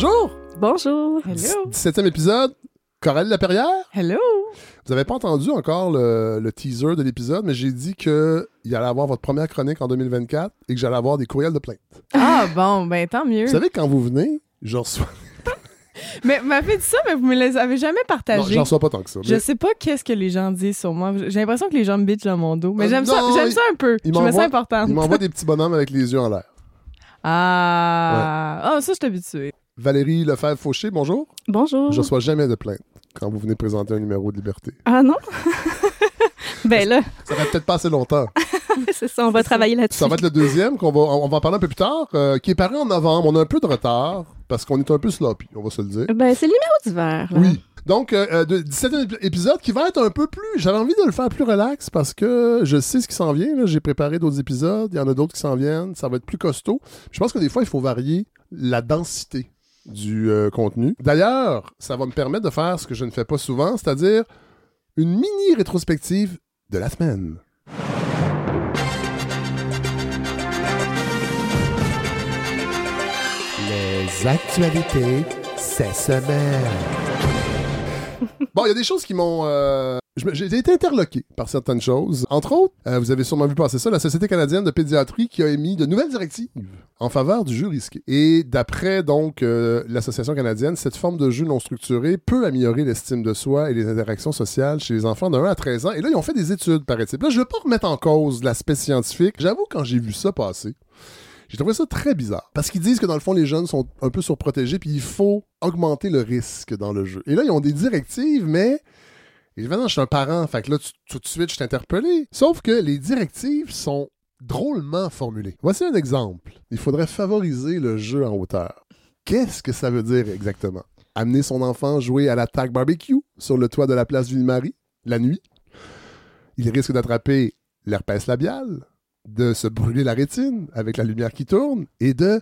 Bonjour! Bonjour. Hello. 17e épisode, Coralie Laperrière. Hello. Vous n'avez pas entendu encore le, le teaser de l'épisode, mais j'ai dit qu'il allait avoir votre première chronique en 2024 et que j'allais avoir des courriels de plainte. Ah bon, ben tant mieux. Vous savez, quand vous venez, je reçois. Mais vous m'avez dit ça, mais vous me les avez jamais Non, partagés. j'en reçois pas tant que ça. Je mais sais pas qu'est-ce que les gens disent sur moi. J'ai l'impression que les gens me bitchent dans mon dos. Mais Euh, j'aime ça, non, j'aime il- ça un peu. il Je me sens m'envoie- importante. Il m'envoie des petits bonhommes avec les yeux en l'air. Ah. Ah, ça, je suis habituée. Valérie Lefebvre-Fauché, bonjour. Bonjour. Je reçois jamais de plainte quand vous venez présenter un numéro de liberté. Ah non? ben là, Ça va peut-être pas assez longtemps. c'est ça, on va travailler là-dessus. Ça va être le deuxième, qu'on va, on va en parler un peu plus tard, euh, qui est paru en novembre. On a un peu de retard parce qu'on est un peu sloppy, on va se le dire. Ben, c'est le numéro d'hiver. Oui. Donc, euh, euh, de 17e ép- épisode qui va être un peu plus. J'avais envie de le faire plus relax parce que je sais ce qui s'en vient. J'ai préparé d'autres épisodes. Il y en a d'autres qui s'en viennent. Ça va être plus costaud. Je pense que des fois, il faut varier la densité du euh, contenu. D'ailleurs, ça va me permettre de faire ce que je ne fais pas souvent, c'est-à-dire une mini rétrospective de la semaine. Les actualités cette semaine. Bon, il y a des choses qui m'ont. euh, J'ai été interloqué par certaines choses. Entre autres, euh, vous avez sûrement vu passer ça, la Société canadienne de pédiatrie qui a émis de nouvelles directives en faveur du jeu risqué. Et d'après donc euh, l'Association canadienne, cette forme de jeu non structuré peut améliorer l'estime de soi et les interactions sociales chez les enfants de 1 à 13 ans. Et là, ils ont fait des études, paraît-il. Là, je ne veux pas remettre en cause l'aspect scientifique. J'avoue, quand j'ai vu ça passer, j'ai trouvé ça très bizarre. Parce qu'ils disent que dans le fond, les jeunes sont un peu surprotégés, puis il faut augmenter le risque dans le jeu. Et là, ils ont des directives, mais. Évidemment, je suis un parent, fait que là, tout de suite, je suis interpellé. Sauf que les directives sont drôlement formulées. Voici un exemple. Il faudrait favoriser le jeu en hauteur. Qu'est-ce que ça veut dire exactement? Amener son enfant jouer à l'attaque barbecue sur le toit de la place Ville-Marie, la nuit? Il risque d'attraper l'herpès labial, de se brûler la rétine avec la lumière qui tourne et de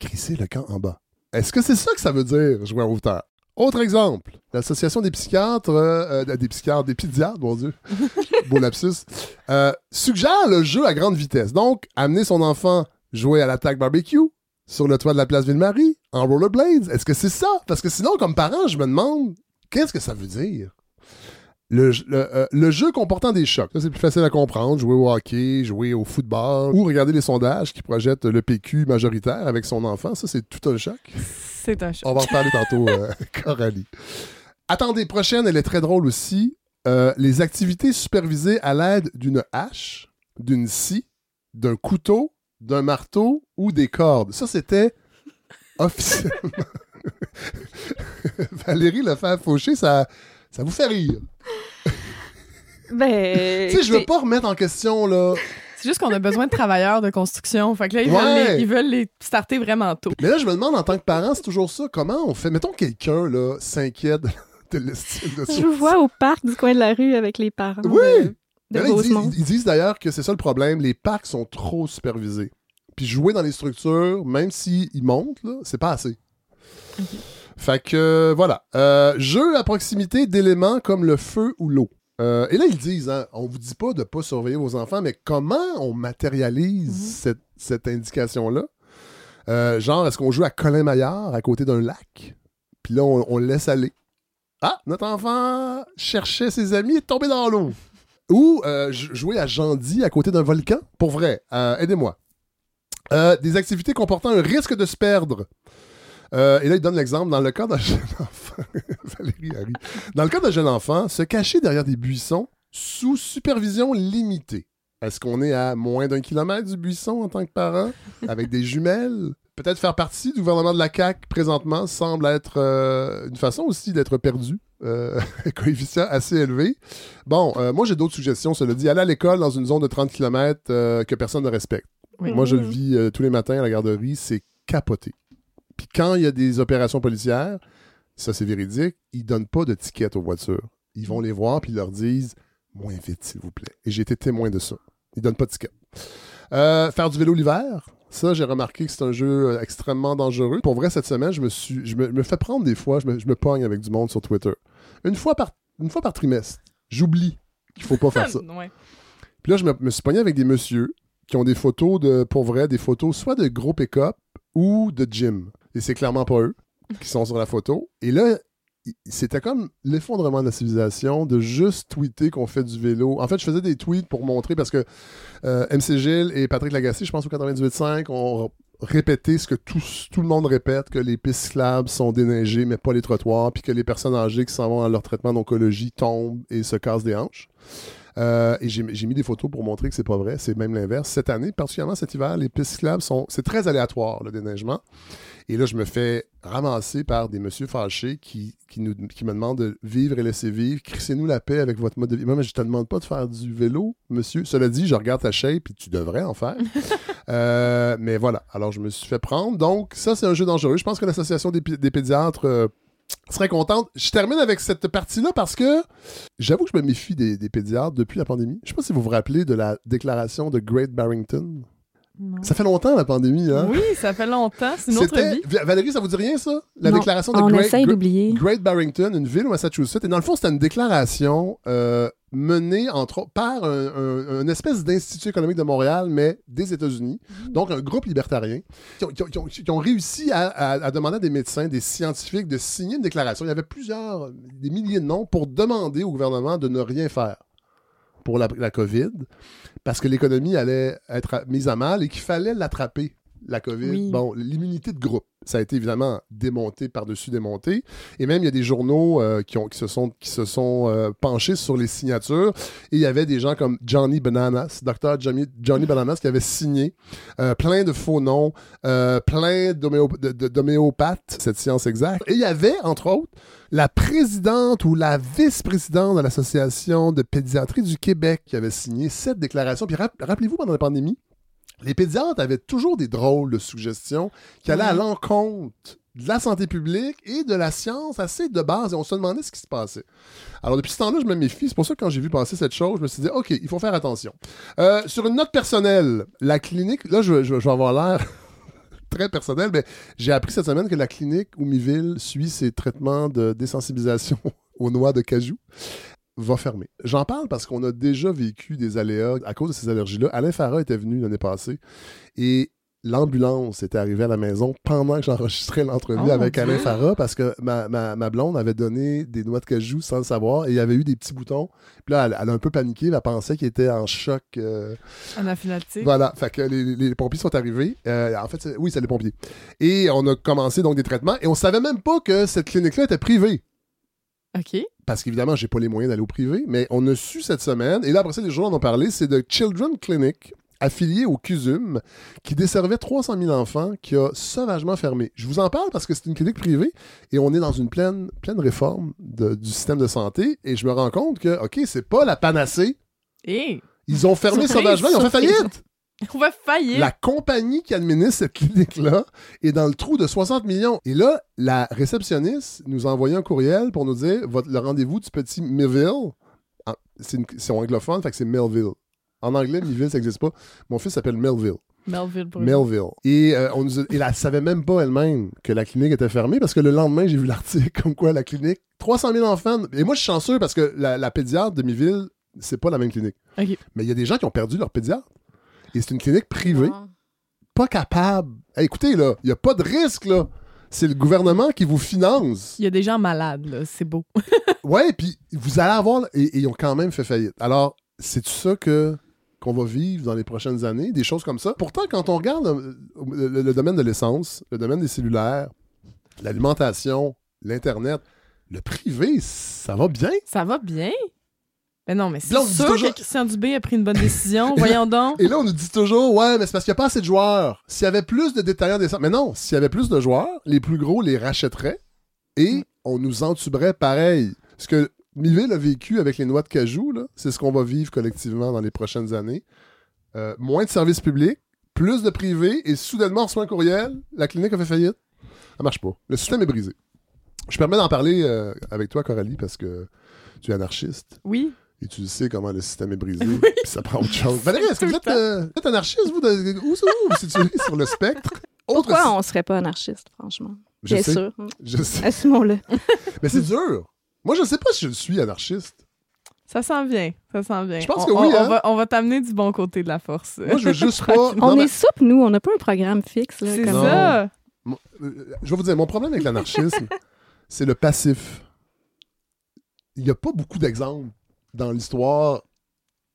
crisser le camp en bas. Est-ce que c'est ça que ça veut dire, jouer en hauteur? Autre exemple, l'Association des psychiatres, euh, des psychiatres, des pédiatres, mon Dieu, beau lapsus, euh, suggère le jeu à grande vitesse. Donc, amener son enfant jouer à l'attaque barbecue sur le toit de la place Ville-Marie en rollerblades. Est-ce que c'est ça? Parce que sinon, comme parent, je me demande, qu'est-ce que ça veut dire? Le, le, euh, le jeu comportant des chocs, ça c'est plus facile à comprendre. Jouer au hockey, jouer au football, ou regarder les sondages qui projettent le PQ majoritaire avec son enfant, ça c'est tout un choc. C'est un choc. On va en reparler tantôt, euh, Coralie. Attendez, prochaine, elle est très drôle aussi. Euh, les activités supervisées à l'aide d'une hache, d'une scie, d'un couteau, d'un marteau ou des cordes. Ça, c'était officiellement. Valérie Lefebvre-Fauché, ça, ça vous fait rire. Ben. Tu sais, je veux pas remettre en question, là. C'est juste qu'on a besoin de travailleurs de construction. Fait que là, ils, Ouais. veulent, les, ils veulent les starter vraiment tôt. Mais là, je me demande, en tant que parent, c'est toujours ça. Comment on fait? Mettons quelqu'un, là, s'inquiète de l'estime de Je vous vois au parc du coin de la rue avec les parents Oui. de, là, ils, disent, Rosemont. ils disent d'ailleurs que c'est ça le problème. Les parcs sont trop supervisés. Puis jouer dans les structures, même s'ils montent, là, c'est pas assez. Fait que, euh, voilà. Euh, jeu à proximité d'éléments comme le feu ou l'eau. Euh, et là, ils disent, hein, on vous dit pas de pas surveiller vos enfants, mais comment on matérialise cette, cette indication-là? Euh, genre, est-ce qu'on joue à Colin Maillard à côté d'un lac? Puis là, on, laisse aller? Ah, notre enfant cherchait ses amis et est tombé dans l'eau. Ou euh, jouer à Jandy à côté d'un volcan? Pour vrai, euh, aidez-moi. Des activités comportant un risque de se perdre. Euh, et là, il donne l'exemple. Dans le cas d'un jeune enfant, Valérie Harry. Dans le cas d'un jeune enfant, se cacher derrière des buissons sous supervision limitée. Est-ce qu'on est à moins d'un kilomètre du buisson en tant que parent, avec des jumelles? Peut-être faire partie du gouvernement de la CAQ présentement semble être euh, une façon aussi d'être perdu. Euh, coefficient assez élevé. Bon, euh, moi j'ai d'autres suggestions, cela dit. Aller à l'école dans une zone de 30 km que personne ne respecte. Oui. Moi, je le Mhm. vis tous les matins à la garderie, c'est capoté. Puis quand il y a des opérations policières, ça c'est véridique, ils donnent pas de tickets aux voitures. Ils vont les voir puis ils leur disent moins vite s'il vous plaît. Et j'ai été témoin de ça. Ils donnent pas de tickets. Euh, faire du vélo l'hiver, ça j'ai remarqué que c'est un jeu euh, extrêmement dangereux. Pour vrai cette semaine, je me suis, je me, me fais prendre des fois, je me, je me pogne avec du monde sur Twitter. Une fois par, une fois par trimestre, j'oublie qu'il faut pas faire ça. Ouais. Puis là, je me, me suis pogné avec des messieurs qui ont des photos de, pour vrai, des photos soit de gros pick-up ou de gym. Et c'est clairement pas eux. qui sont sur la photo. Et là, c'était comme l'effondrement de la civilisation de juste tweeter qu'on fait du vélo. En fait, je faisais des tweets pour montrer parce que euh, MC Gilles et Patrick Lagacé, je pense au 98.5, ont répété ce que tout, le monde répète, que les pistes cyclables sont déneigées, mais pas les trottoirs, puis que les personnes âgées qui s'en vont à leur traitement d'oncologie tombent et se cassent des hanches. Euh, et j'ai j'ai mis des photos pour montrer que c'est pas vrai, c'est même l'inverse. Cette année, particulièrement cet hiver, les pistes cyclables sont. C'est très aléatoire, le déneigement. Et là, je me fais ramasser par des messieurs fâchés qui, qui, nous, qui me demandent de vivre et laisser vivre. Crissez-nous la paix avec votre mode de vie. Moi, mais je te demande pas de faire du vélo, monsieur. Cela dit, je regarde ta shape et tu devrais en faire. Euh, mais voilà. Alors, je me suis fait prendre. Donc, ça, c'est un jeu dangereux. Je pense que l'Association des, pédiatres euh, serait contente. Je termine avec cette partie-là parce que j'avoue que je me méfie des, des pédiatres depuis la pandémie. Je sais pas si vous vous rappelez de la déclaration de Great Barrington. Non. Ça fait longtemps, la pandémie, hein? Oui, ça fait longtemps. C'est une autre vie. Va- Valérie, ça vous dit rien, ça? La Non, déclaration de On Great, essaye Great- d'oublier. Great Barrington, une ville au Massachusetts. Et dans le fond, c'était une déclaration euh, menée entre par un, un- un espèce d'institut économique de Montréal, mais des États-Unis. Donc, un groupe libertarien qui ont, qui ont- qui ont- qui ont réussi à, à- à demander à des médecins, des scientifiques de signer une déclaration. Il y avait plusieurs, des milliers de noms pour demander au gouvernement de ne rien faire pour la, la COVID parce que l'économie allait être mise à mal et qu'il fallait l'attraper, la COVID. Oui. Bon, l'immunité de groupe, ça a été évidemment démonté par-dessus démonté. Et même, il y a des journaux euh, qui, ont, qui se sont, qui se sont euh, penchés sur les signatures. Et il y avait des gens comme Johnny Bananas, docteur Johnny, Johnny Bananas, qui avait signé euh, plein de faux noms, plein d'homéopathes, cette science exacte. Et il y avait, entre autres, la présidente ou la vice-présidente de l'Association de pédiatrie du Québec qui avait signé cette déclaration. Puis rapp- rappelez-vous, pendant la pandémie, les pédiatres avaient toujours des drôles de suggestions qui allaient à l'encontre de la santé publique et de la science assez de base et on se demandait ce qui se passait. Alors depuis ce temps-là, je me méfie. C'est pour ça que quand j'ai vu passer cette chose, je me suis dit, OK, il faut faire attention. Euh, sur une note personnelle, la clinique, là, je, je- je vais avoir l'air très personnel, mais j'ai appris cette semaine que la clinique Oumiville suit ses traitements de désensibilisation aux noix de cajou va fermer. J'en parle parce qu'on a déjà vécu des aléas à cause de ces allergies-là. Alain Farah était venu l'année passée et l'ambulance était arrivée à la maison pendant que j'enregistrais l'entrevue Oh, avec Alain. Farah parce que ma, ma- ma blonde avait donné des noix de cajou sans le savoir et il y avait eu des petits boutons. Puis là, elle, elle a un peu paniqué, elle pensait qu'il était en choc. euh, Anaphylactique. voilà, fait que les, pompiers sont arrivés. Euh, en fait, oui, c'est les pompiers. Et on a commencé donc des traitements et on savait même pas que cette clinique-là était privée. OK. Parce qu'évidemment, j'ai pas les moyens d'aller au privé, mais on a su cette semaine, et là après ça, les journaux en ont parlé, c'est de Children Clinic, affilié au CUSUM, qui desservait 300 000 enfants, qui a sauvagement fermé. Je vous en parle parce que c'est une clinique privée, et on est dans une pleine, pleine réforme de- du système de santé, et je me rends compte que, OK, c'est pas la panacée. Et Ils ont fermé sauvagement, ils ont fait faillite. on va faillir. La compagnie qui administre cette clinique-là est dans le trou de 60 millions. Et là, la réceptionniste nous a envoyé un courriel pour nous dire votre, le rendez-vous du petit Millville. Ah, C'est anglophone, fait que c'est Melville. En anglais, Millville, ça n'existe pas. Mon fils s'appelle Melville. Melville pour Melville. Et, euh, on nous a- et elle ne savait même pas elle-même que la clinique était fermée parce que le lendemain, j'ai vu l'article comme quoi la clinique, 300 000 enfants. Et moi, je suis chanceux parce que la, la pédiatre de Millville, c'est pas la même clinique. Mais il y a des gens qui ont perdu leur pédiatre. Et c'est une clinique privée pas capable. Hey, écoutez, là, il n'y a pas de risque, là. C'est le gouvernement qui vous finance. Il y a des gens malades, là. C'est beau. Ouais, puis vous allez avoir. Et, et ils ont quand même fait faillite. Alors, c'est ça que qu'on va vivre dans les prochaines années, des choses comme ça. Pourtant, quand on regarde le, le- le domaine de l'essence, le domaine des cellulaires, l'alimentation, l'Internet, le privé, ça va bien. Ça va bien? Mais non, mais c'est sûr toujours- que Christian Dubé a pris une bonne décision. Voyons donc. Et là, on nous dit toujours, ouais, mais c'est parce qu'il n'y a pas assez de joueurs. S'il y avait plus de détaillants d'essence. Mais non, s'il y avait plus de joueurs, les plus gros les rachèteraient et Mm. on nous entuberait pareil. Ce que Miville a vécu avec les noix de cajou, c'est ce qu'on va vivre collectivement dans les prochaines années. Euh, moins de services publics, plus de privés et soudainement, on reçoit un courriel, la clinique a fait faillite. Ça marche pas. Le système est brisé. Je me permets d'en parler euh, avec toi, Coralie, parce que tu es anarchiste Oui. Et tu sais comment le système est brisé, puis ça prend autre chose. Valérie, est-ce que vous êtes, euh, vous êtes anarchiste, vous? De, où, où vous vous situez sur le spectre? Autre Pourquoi on serait pas anarchiste, franchement? Je Bien sais, sûr. Je sais. Assumons-le. Mais c'est dur. Moi, je sais pas si je suis anarchiste. Ça s'en vient. Ça s'en vient. Je pense On- que oui, on hein. va, on va t'amener du bon côté de la force. Moi, je veux juste pas... On Non, est mais souple, nous. On n'a pas un programme fixe. C'est ça. Mon- euh, Je vais vous dire, mon problème avec l'anarchisme, c'est le passif. Il n'y a pas beaucoup d'exemples dans l'histoire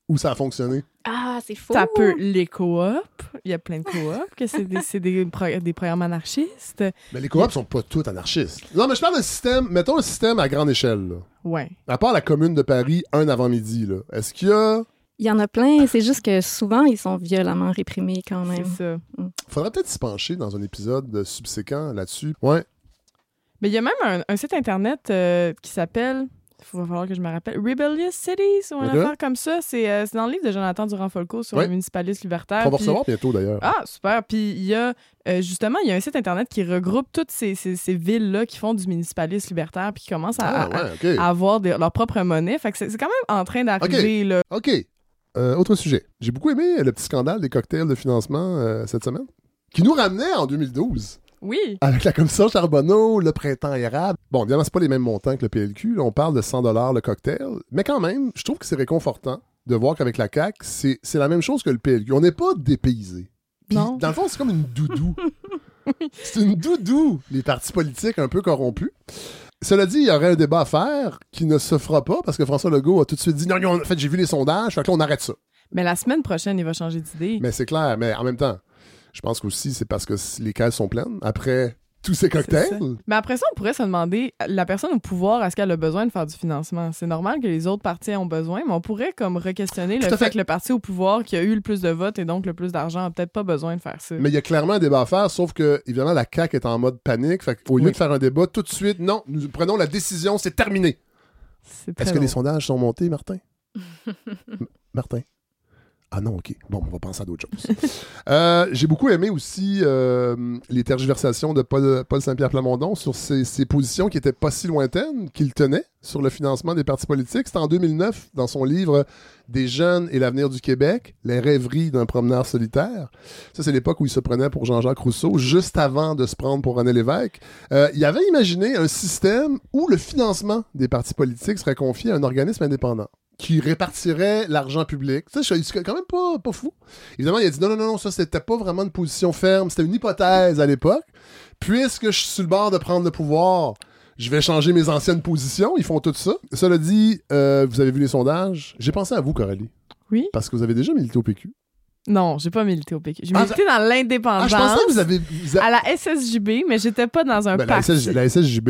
où ça a fonctionné. Ah, c'est faux. Ça peut les coops. Il y a plein de coops que c'est des, c'est des, pro- des programmes anarchistes. Mais les coops sont pas tous anarchistes. Non, mais je parle d'un système, mettons un système à grande échelle. là. Ouais. À part la commune de Paris, un avant-midi, là. Est-ce qu'il y a. Il y en a plein, c'est juste que souvent, ils sont violemment réprimés quand même. C'est ça. Faudrait peut-être s'y pencher dans un épisode subséquent là-dessus. Ouais. Mais il y a même un, un site internet euh, qui s'appelle. Il va falloir que je me rappelle. Rebellious Cities ou une Ok. affaire comme ça. C'est euh, dans le livre de Jonathan Durand-Folco sur le municipalisme libertaire. On va recevoir bientôt d'ailleurs. Ah, super. Puis il y a euh, justement, il y a un site internet qui regroupe toutes ces, ces- ces villes-là qui font du municipalisme libertaire puis qui commencent à, Ah, à- ouais, ok. à avoir des- leur propre monnaie. Fait que c'est quand même en train d'arriver. là. OK. Euh, autre sujet. J'ai beaucoup aimé le petit scandale des cocktails de financement cette semaine, qui nous ramenait en 2012 Oui. avec la commission Charbonneau, le printemps érable. Bon, évidemment, c'est pas les mêmes montants que le PLQ. Là, on parle de 100 le cocktail. Mais quand même, je trouve que c'est réconfortant de voir qu'avec la CAQ, c'est c'est la même chose que le PLQ. On n'est pas dépaysé. Dans le fond, c'est comme une doudou. c'est une doudou, les partis politiques un peu corrompus. Cela dit, il y aurait un débat à faire qui ne se fera pas parce que François Legault a tout de suite dit non, non, en fait, j'ai vu les sondages, fait que là, on arrête ça. Mais la semaine prochaine, il va changer d'idée. Mais c'est clair, mais en même temps, je pense qu'aussi c'est parce que les caisses sont pleines après tous ces cocktails. Mais après ça, on pourrait se demander, la personne au pouvoir, est-ce qu'elle a besoin de faire du financement? C'est normal que les autres partis ont besoin, mais on pourrait comme re-questionner le fait. fait. que le parti au pouvoir qui a eu le plus de votes et donc le plus d'argent a peut-être pas besoin de faire ça. Mais il y a clairement un débat à faire, sauf que, évidemment, la CAQ est en mode panique. Fait qu'au lieu Oui. de faire un débat tout de suite, non, nous prenons la décision, c'est terminé. Est-ce que les sondages sont montés, Martin? Martin? Ah non, OK. Bon, on va penser à d'autres choses. Euh, J'ai beaucoup aimé aussi euh, les tergiversations de Paul, Saint-Pierre Plamondon sur ses, ses positions qui n'étaient pas si lointaines qu'il tenait sur le financement des partis politiques. C'était en 2009, dans son livre Des jeunes et l'avenir du Québec, les rêveries d'un promeneur solitaire. Ça, c'est l'époque où il se prenait pour Jean-Jacques Rousseau, juste avant de se prendre pour René Lévesque. Euh, il avait imaginé un système où le financement des partis politiques serait confié à un organisme indépendant qui répartirait l'argent public. Je suis quand même pas, pas fou. Évidemment, il a dit non, non, non, ça, c'était pas vraiment une position ferme. C'était une hypothèse à l'époque. Puisque je suis sur le bord de prendre le pouvoir, je vais changer mes anciennes positions. Ils font tout ça. Cela dit, euh, vous avez vu les sondages? J'ai pensé à vous, Coralie. Oui? Parce que vous avez déjà milité au PQ. Non, j'ai pas milité au PQ. J'ai Ah, milité dans Ah, l'indépendance. je pensais que vous avez. vous À la SSJB, mais j'étais pas dans un Ben, la. SSJ la SSJB.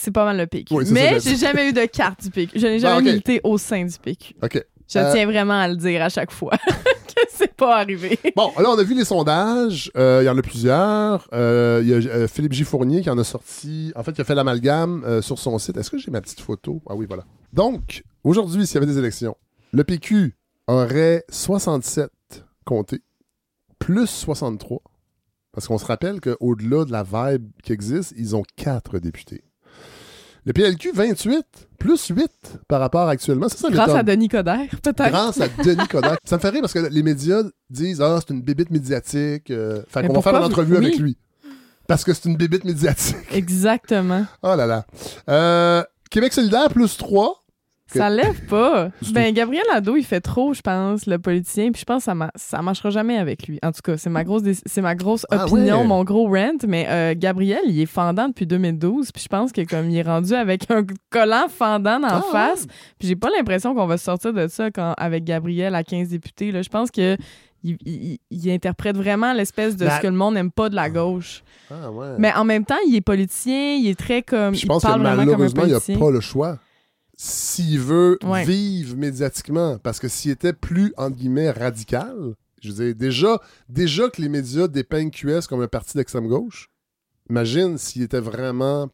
C'est- pas mal le PQ. Oui, mais j'ai jamais eu de carte du PQ. Je n'ai jamais Ah, ok. milité au sein du PQ. OK. Je Euh, tiens vraiment à le dire à chaque fois que c'est pas arrivé. Bon, là, on a vu les sondages. Euh, Il y en a plusieurs. Euh, Il y a Philippe J. Fournier qui en a sorti. En fait, qui a fait l'amalgame sur son site. Est-ce que j'ai ma petite photo? Ah oui, voilà. Donc, aujourd'hui, s'il y avait des élections, le PQ aurait 67 comptés, plus 63. Parce qu'on se rappelle qu'au-delà de la vibe qui existe, ils ont 4 députés. Le PLQ, 28, plus 8 par rapport à actuellement. C'est ça, Grâce à Denis Coderre, peut-être. Grâce à Denis Kodak. Ça me fait rire parce que les médias disent Ah, c'est une bébite médiatique. euh, fait qu'on va faire une entrevue vous- avec lui. Parce que c'est une bébite médiatique. Exactement. Oh là là. Euh, Québec solidaire, plus 3. Ça lève pas. Ben, Gabriel Nadeau, il fait trop, je pense, le politicien. Puis je pense que ça, ça marchera jamais avec lui. En tout cas, c'est ma grosse, c'est ma grosse Ah opinion, ouais. mon gros rant. Mais euh, Gabriel, il est fendant depuis 2012. Puis je pense que comme il est rendu avec un collant fendant en Ah, face, puis j'ai pas l'impression qu'on va sortir de ça quand, avec Gabriel à 15 députés. Là. Je pense que il, il- il interprète vraiment l'espèce de La- ce que le monde n'aime pas de la gauche. Ah ouais. Mais en même temps, il est politicien, il est très comme. Puis je il pense que parle vraiment comme un malheureusement, il n'a pas le choix. S'il veut Ouais. vivre médiatiquement, parce que s'il était plus, entre guillemets, radical, je veux dire, déjà, déjà que les médias dépeignent QS comme un parti d'extrême gauche, imagine s'il était vraiment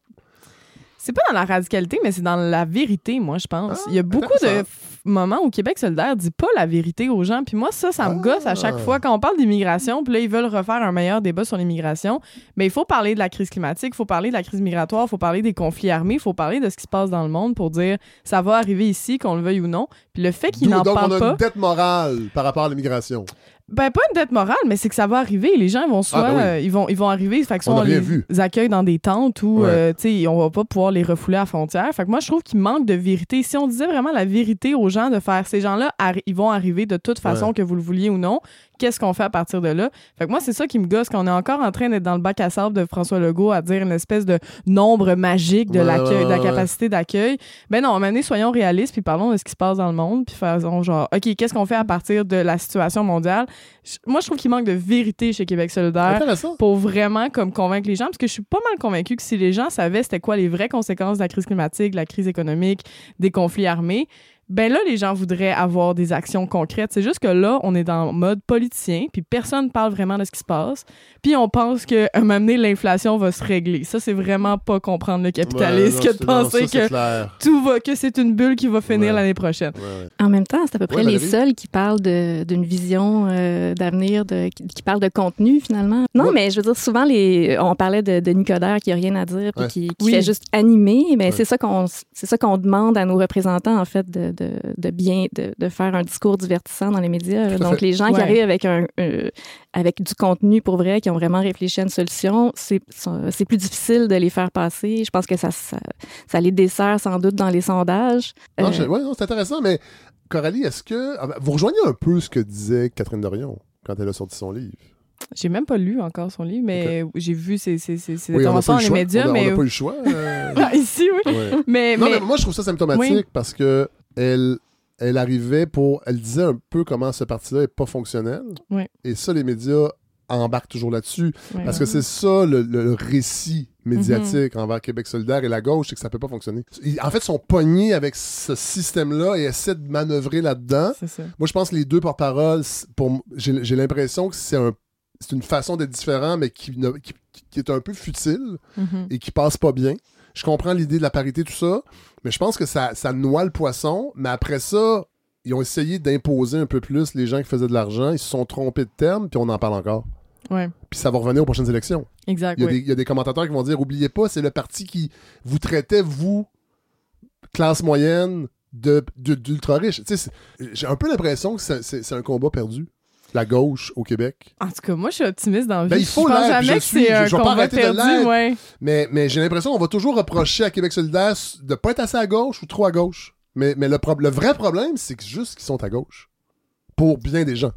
C'est pas dans la radicalité, mais c'est dans la vérité, moi, je pense. Ah, Il y a beaucoup de moments où Québec solidaire dit pas la vérité aux gens. Puis moi, ça, ça me Ah. gosse à chaque fois. Quand on parle d'immigration, puis là, ils veulent refaire un meilleur débat sur l'immigration, mais il faut parler de la crise climatique, il faut parler de la crise migratoire, il faut parler des conflits armés, il faut parler de ce qui se passe dans le monde pour dire ça va arriver ici, qu'on le veuille ou non. Puis le fait qu'ils n'en donc, on parlent a pas, une dette morale par rapport à l'immigration. Ben pas une dette morale, mais c'est que ça va arriver. Les gens vont soit Ah, ben oui. euh, ils vont ils vont arriver, fait que soit On les vu. accueille dans des tentes ou Ouais. euh, tu sais on va pas pouvoir les refouler à la frontière. Fait que moi je trouve qu'il manque de vérité. Si on disait vraiment la vérité aux gens de faire ces gens-là ils vont arriver de toute façon Ouais. que vous le vouliez ou non, qu'est-ce qu'on fait à partir de là? Fait que moi, c'est ça qui me gosse, qu'on est encore en train d'être dans le bac à sable de François Legault à dire une espèce de nombre magique de Ouais, l'accueil, de la capacité d'accueil. Ben non, maintenant, soyons réalistes, puis parlons de ce qui se passe dans le monde, puis faisons genre, OK, qu'est-ce qu'on fait à partir de la situation mondiale? Moi, je trouve qu'il manque de vérité chez Québec solidaire pour vraiment comme convaincre les gens parce que je suis pas mal convaincue que si les gens savaient c'était quoi les vraies conséquences de la crise climatique, de la crise économique, des conflits armés, ben là les gens voudraient avoir des actions concrètes. C'est juste que là on est dans mode politicien, puis personne parle vraiment de ce qui se passe, puis on pense que à un moment donné l'inflation va se régler. Ça c'est vraiment pas comprendre le capitalisme Ouais, que de non, penser ça, que clair. tout va que c'est une bulle qui va finir Ouais. l'année prochaine. Ouais, ouais. En même temps, c'est à peu près Ouais, les seuls qui parlent d'une vision euh, d'avenir, qui, qui parlent de contenu finalement. Non, Ouais. mais je veux dire, souvent, les, on parlait de, de Nicodère qui a rien à dire, puis Ouais. qui, qui Oui. fait juste animer. Mais Ouais. c'est ça qu'on c'est ça qu'on demande à nos représentants, en fait, de, de, de bien, de, de faire un discours divertissant dans les médias. Donc, fait. les gens qui arrivent avec, un, euh, avec du contenu pour vrai, qui ont vraiment réfléchi à une solution, c'est c'est plus difficile de les faire passer. Je pense que ça, ça, ça les dessert sans doute dans les sondages. Euh, non, c'est intéressant, mais Coralie, est-ce que. ah ben, Vous rejoignez un peu ce que disait Catherine Dorion quand elle a sorti son livre? J'ai même pas lu encore son livre, mais j'ai vu ses, ses, ses, ses Oui, on n'a interventions pas dans eu les le choix. médias, on a- on mais n'a pas eu le choix. euh, Ah, ici oui. ouais. Mais, Non, mais- mais moi, je trouve ça symptomatique Oui. parce que elle, elle arrivait pour. Elle disait un peu comment ce parti-là est pas fonctionnel. Et ça, les médias embarquent toujours là-dessus. ouais. Parce que c'est ça le, récit médiatique Mhm. envers Québec solidaire et la gauche, c'est que ça peut pas fonctionner. Ils- en fait, ils sont pognés avec ce système-là et essaient de manœuvrer là-dedans. Moi, je pense que les deux porte-paroles, j'ai l'impression que c'est un c'est une façon d'être différent, mais qui, ne- qui, qui est un peu futile Mhm. et qui passe pas bien. Je comprends l'idée de la parité, tout ça, mais je pense que ça, ça noie le poisson. Mais après ça, ils ont essayé d'imposer un peu plus les gens qui faisaient de l'argent. Ils se sont trompés de terme, puis on en parle encore. Ouais, Puis ça va revenir aux prochaines élections. exact. Il y, a oui. des, il y a des commentateurs qui vont dire oubliez pas, c'est le parti qui vous traitait, vous, classe moyenne, de, de- d'ultra-riche. J'ai un peu l'impression que c'est un combat perdu. La gauche au Québec. En tout cas, moi, je suis optimiste dans la vie. Ben, il faut je pense jamais je que c'est Je- un je vais pas combat arrêter de perdu, l'être. ouais. Mais, mais j'ai l'impression qu'on va toujours reprocher à Québec solidaire de pas être assez à gauche ou trop à gauche. Mais, mais le, le vrai problème, c'est que juste qu'ils sont à gauche. Pour bien des gens.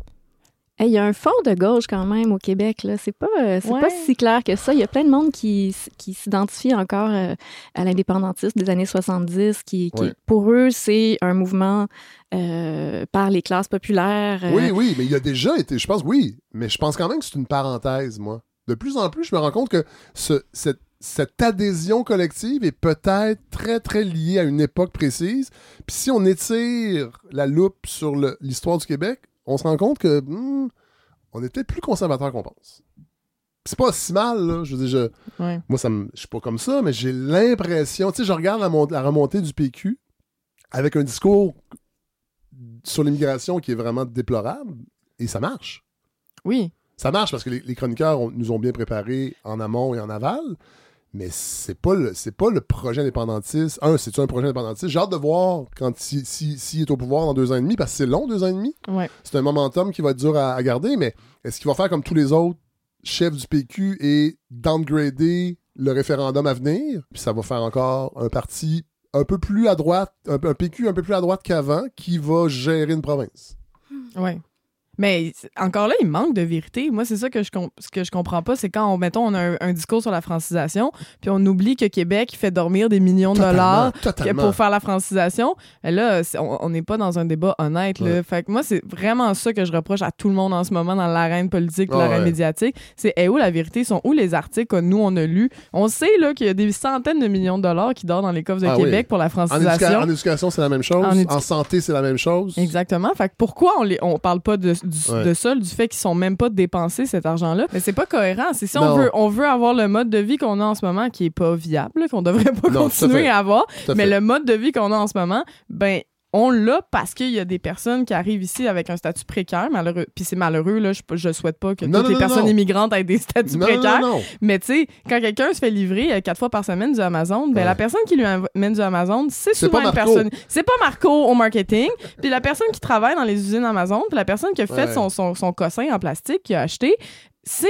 Hey, Il y a un fond de gauche quand même au Québec. Là. C'est pas, euh, c'est Ouais. pas si clair que ça. Il y a plein de monde qui, qui s'identifie encore euh, à l'indépendantisme des années 70, qui, qui- Ouais. pour eux, c'est un mouvement euh, par les classes populaires. euh, Oui, oui, mais il y a déjà été, je pense, oui, mais je pense quand même que c'est une parenthèse, moi. De plus en plus, je me rends compte que ce- cette, cette adhésion collective est peut-être très, très liée à une époque précise. Puis si on étire la loupe sur l'histoire du Québec, on se rend compte que hmm, on est peut-être plus conservateur qu'on pense. C'est pas si mal, là. Je veux dire, je, Ouais. moi, ça je suis pas comme ça, mais j'ai l'impression, tu sais, je regarde la, mon- la remontée du PQ avec un discours sur l'immigration qui est vraiment déplorable, et ça marche. Oui. Ça marche parce que les, les chroniqueurs nous ont bien préparés en amont et en aval, mais c'est pas le c'est pas le projet indépendantiste. Un, c'est un projet indépendantiste? J'ai hâte de voir quand s'il si, s'il est au pouvoir dans deux ans et demi, parce que c'est long, deux ans et demi. Ouais. C'est un momentum qui va être dur à, à garder, mais est-ce qu'il va faire comme tous les autres chefs du PQ et downgrader le référendum à venir? Puis ça va faire encore un parti un peu plus à droite, un, un PQ un peu plus à droite qu'avant, qui va gérer une province. Ouais. Mais encore là, il manque de vérité. Moi, c'est ça que je, ce que je comprends pas, c'est quand, on, mettons, on a un, un discours sur la francisation, puis on oublie que Québec fait dormir des millions de dollars Totalement, que totalement. pour faire la francisation. Là, on n'est pas dans un débat honnête. Là. Ouais. Fait que moi, c'est vraiment ça que je reproche à tout le monde en ce moment dans l'arène politique, l'arène ouais. médiatique. C'est est où la vérité? Sont? Où les articles que nous, on a lus? On sait là, qu'il y a des centaines de millions de dollars qui dorment dans les coffres de Ah oui. Québec pour la En, éduca- francisation. en éducation, c'est la même chose. En santé, c'est la même chose. Exactement. Fait que pourquoi on, on parle pas de, du- Ouais. de ça, du fait qu'ils sont même pas dépensés cet argent-là? Mais c'est pas cohérent. C'est si on veut, on veut avoir le mode de vie qu'on a en ce moment qui est pas viable, qu'on devrait pas Non, continuer à avoir, mais fait. le mode de vie qu'on a en ce moment, ben on l'a parce qu'il y a des personnes qui arrivent ici avec un statut précaire, malheureux. Puis c'est malheureux, là. Je, je souhaite pas que Non, toutes non, les non, personnes immigrantes aient des statuts précaires. Mais tu sais, quand quelqu'un se fait livrer euh, quatre fois par semaine du Amazon, ben Ouais. la personne qui lui amène du Amazon, c'est souvent pas une Marco. personne. C'est pas Marco au marketing. puis la personne qui travaille dans les usines Amazon, puis la personne qui a fait Ouais. son, son, son cossin en plastique, qui a acheté, c'est